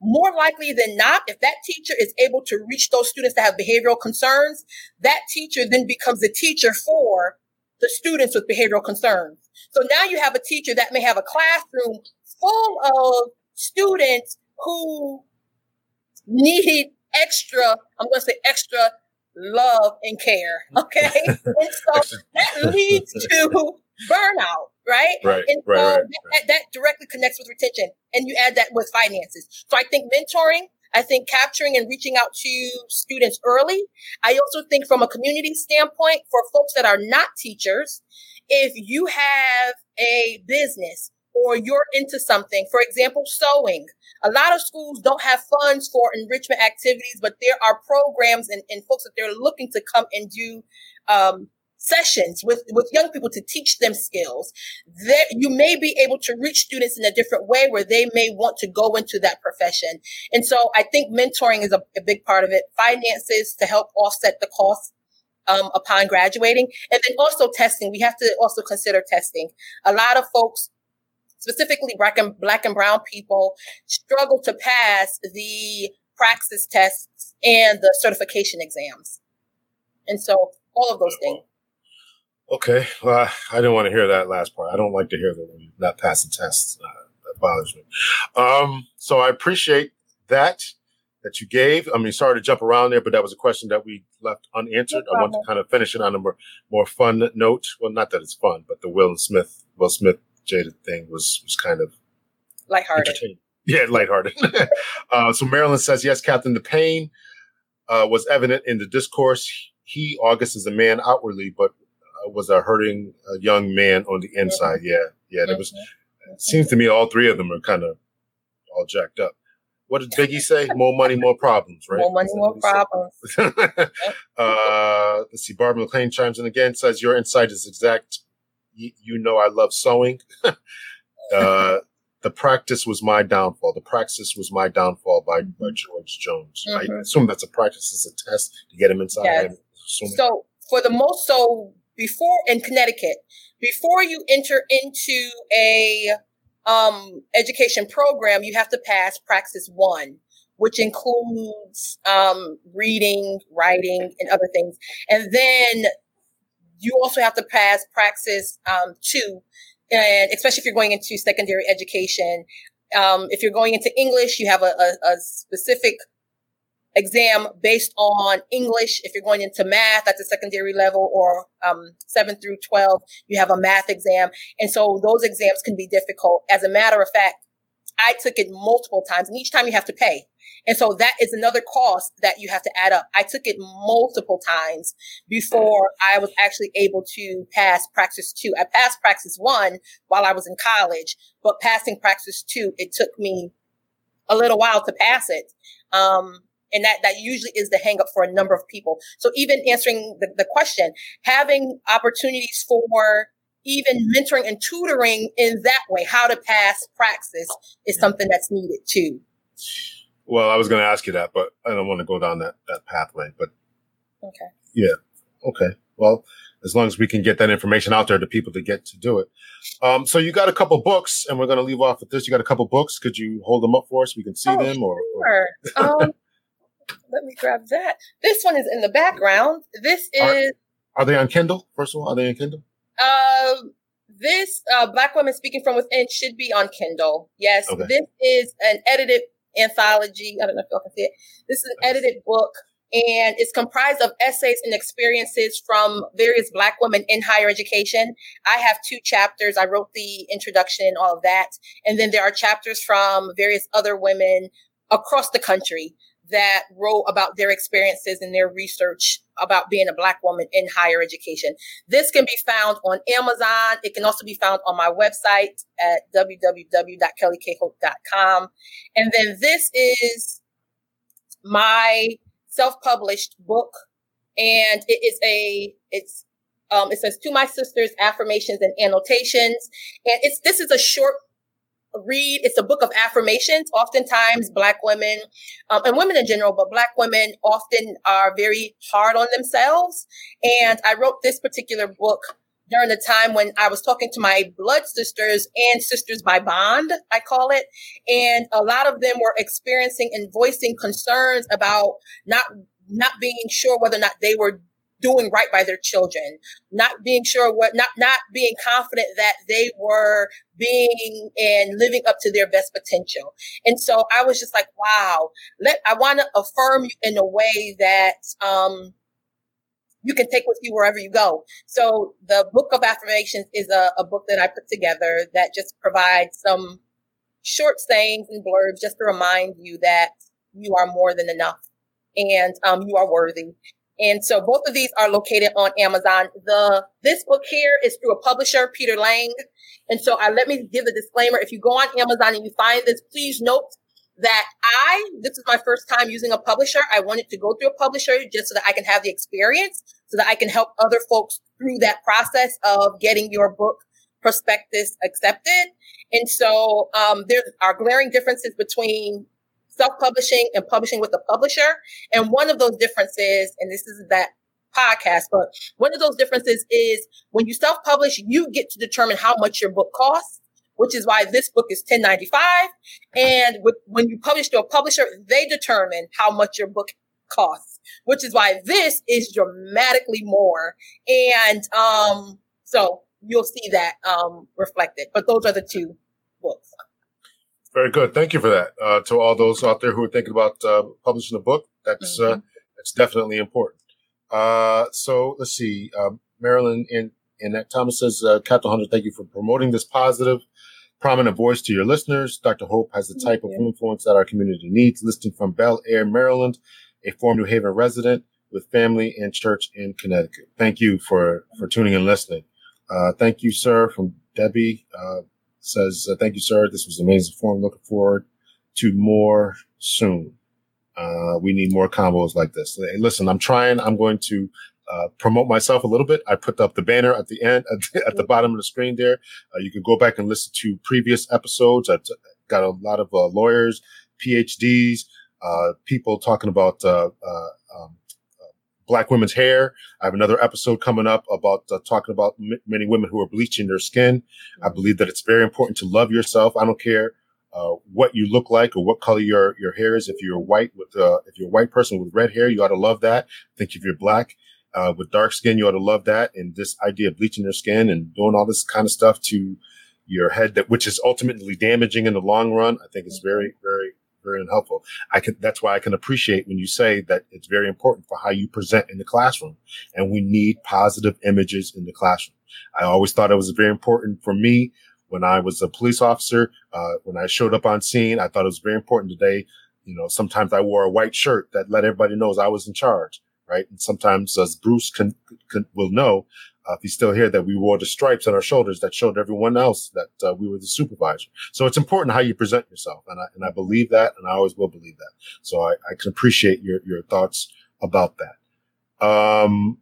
More likely than not, if that teacher is able to reach those students that have behavioral concerns, that teacher then becomes a teacher for the students with behavioral concerns. So now you have a teacher that may have a classroom full of students who need extra, I'm going to say extra love and care. Okay. and so that leads to burnout, right? Right. And right, so right, that, that directly connects with retention. And you add that with finances. So I think mentoring, I think capturing and reaching out to students early. I also think from a community standpoint, for folks that are not teachers, if you have a business or you're into something, for example, sewing. A lot of schools don't have funds for enrichment activities, but there are programs and, and folks that they're looking to come and do um, sessions with, with young people to teach them skills. That you may be able to reach students in a different way where they may want to go into that profession. And so I think mentoring is a, a big part of it. Finances to help offset the cost um, upon graduating. And then also testing. We have to also consider testing. A lot of folks specifically black and black and brown people struggle to pass the praxis tests and the certification exams. And so all of those things. Okay. Well, I didn't want to hear that last part. I don't like to hear that when not passing tests. Uh, that bothers me. Um, so I appreciate that that you gave. I mean, sorry to jump around there, but that was a question that we left unanswered. No I want to kind of finish it on a more, more fun note. Well, not that it's fun, but the Will Smith, Will Smith Jada thing was was kind of lighthearted. Yeah, lighthearted. uh, so Marilyn says, yes, Captain, the pain uh, was evident in the discourse. He, August, is a man outwardly, but uh, was a hurting uh, young man on the inside. Mm-hmm. Yeah, yeah. There was. Mm-hmm. seems to me all three of them are kind of all jacked up. What did Biggie say? More money, more problems, right? More money, more problems. uh, let's see. Barbara McLean chimes in again. Says your insight is exact you, know I love sewing. uh, the praxis was my downfall. The praxis was my downfall by, mm-hmm. by George Jones. Mm-hmm. I assume that's a praxis as a test to get him inside. Yes. So for the most, so before in Connecticut, before you enter into a um, education program, you have to pass praxis one, which includes um, reading, writing, and other things. And then you also have to pass praxis um, two, and especially if you're going into secondary education. Um, if you're going into English, you have a, a, a specific exam based on English. If you're going into math at the secondary level or um, 7 through 12, you have a math exam. And so those exams can be difficult. As a matter of fact, I took it multiple times, and each time you have to pay. And so that is another cost that you have to add up. I took it multiple times before I was actually able to pass Praxis 2. I passed Praxis 1 while I was in college, but passing Praxis 2, it took me a little while to pass it. Um, and that, that usually is the hangup for a number of people. So even answering the, the question, having opportunities for even mentoring and tutoring in that way, how to pass praxis is something that's needed too. Well, I was going to ask you that, but I don't want to go down that, that pathway, but okay. Yeah. Okay. Well, as long as we can get that information out there to people to get to do it. Um, so you got a couple books and we're going to leave off with this. You got a couple books. Could you hold them up for us? So We can see oh, them or, sure. or... um, let me grab that. This one is in the background. This is. Are, are they on Kindle? First of all, are they on Kindle? Uh, this uh, Black Women Speaking from Within should be on Kindle. Yes, okay. this is an edited anthology. I don't know if y'all can see it. This is an edited book, and it's comprised of essays and experiences from various Black women in higher education. I have two chapters. I wrote the introduction and all of that, and then there are chapters from various other women across the country that wrote about their experiences and their research about being a black woman in higher education. This can be found on Amazon. It can also be found on my website at www.kellykhope.com. And then this is my self-published book and it is a it's um, it says to my sisters affirmations and annotations and it's this is a short read. It's a book of affirmations. Oftentimes, Black women um, and women in general, but Black women often are very hard on themselves. And I wrote this particular book during the time when I was talking to my blood sisters and sisters by bond, I call it. And a lot of them were experiencing and voicing concerns about not not being sure whether or not they were doing right by their children, not being sure what, not, not being confident that they were being and living up to their best potential. And so I was just like, wow, let, I want to affirm you in a way that, um, you can take with you wherever you go. So the book of affirmations is a, a book that I put together that just provides some short sayings and blurbs just to remind you that you are more than enough and um, you are worthy and so both of these are located on Amazon. The this book here is through a publisher, Peter Lang. And so I let me give the disclaimer. If you go on Amazon and you find this, please note that I this is my first time using a publisher. I wanted to go through a publisher just so that I can have the experience, so that I can help other folks through that process of getting your book prospectus accepted. And so um, there are glaring differences between self-publishing and publishing with a publisher. And one of those differences, and this is that podcast, but one of those differences is when you self-publish, you get to determine how much your book costs, which is why this book is 1095. And with, when you publish to a publisher, they determine how much your book costs, which is why this is dramatically more. And, um, so you'll see that, um, reflected, but those are the two books. Very good. Thank you for that. Uh, to all those out there who are thinking about uh, publishing a book, that's uh, mm-hmm. uh, that's definitely important. Uh, so let's see. Um, Marilyn and and that Thomas says, uh, Captain Hunter, thank you for promoting this positive, prominent voice to your listeners. Dr. Hope has the type of influence that our community needs. Listing from Bel Air, Maryland, a former New Haven resident with family and church in Connecticut. Thank you for for tuning and listening. thank you, sir, from Debbie says, uh, thank you, sir. This was amazing forum. Looking forward to more soon. Uh, we need more combos like this. Hey, listen, I'm trying. I'm going to uh, promote myself a little bit. I put up the banner at the end, at the, at the bottom of the screen there. Uh, you can go back and listen to previous episodes. I've got a lot of uh, lawyers, PhDs, uh, people talking about um, black women's hair. I have another episode coming up about uh, talking about m- many women who are bleaching their skin. I believe that it's very important to love yourself. I don't care uh, what you look like or what color your your hair is. If you're white with uh, if you're a white person with red hair, you ought to love that. I think if you're black uh, with dark skin, you ought to love that. And this idea of bleaching your skin and doing all this kind of stuff to your head that which is ultimately damaging in the long run, I think is very very very unhelpful. I can, that's why I can appreciate when you say that it's very important for how you present in the classroom and we need positive images in the classroom. I always thought it was very important for me when I was a police officer, uh, when I showed up on scene, I thought it was very important today. You know, sometimes I wore a white shirt that let everybody knows I was in charge, right? And sometimes, as Bruce can, can will know, uh, if he's still here, that we wore the stripes on our shoulders that showed everyone else that uh, we were the supervisor. So it's important how you present yourself, and I and I believe that, and I always will believe that. So I, I can appreciate your your thoughts about that. Um,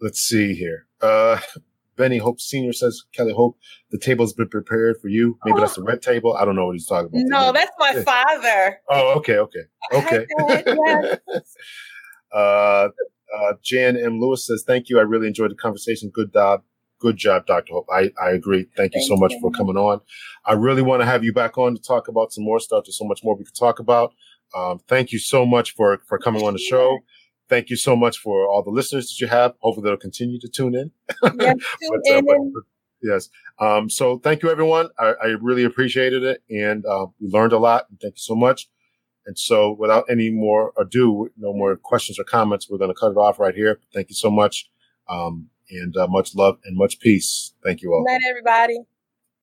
let's see here. Uh, Benny Hope Senior says, Kelly Hope, the table's been prepared for you. Maybe oh. that's the red table. I don't know what he's talking about. No, that's my father. Oh, okay, okay, okay. uh, uh, Jan M. Lewis says, "Thank you. I really enjoyed the conversation. Good job, good job, Doctor Hope. I, I agree. Thank you Thank so much you. for coming on. I really want to have you back on to talk about some more stuff. There's so much more we could talk about. Um, thank you so much for for coming on the show. Thank you so much for all the listeners that you have. Hopefully, they'll continue to tune in. Yes, tune but, uh, but, but, yes. Um, so thank you, everyone. I, I really appreciated it, and uh, we learned a lot. Thank you so much. And so, without any more ado, no more questions or comments, we're going to cut it off right here. Thank you so much. Um, and uh, much love and much peace. Thank you all. Good night, everybody.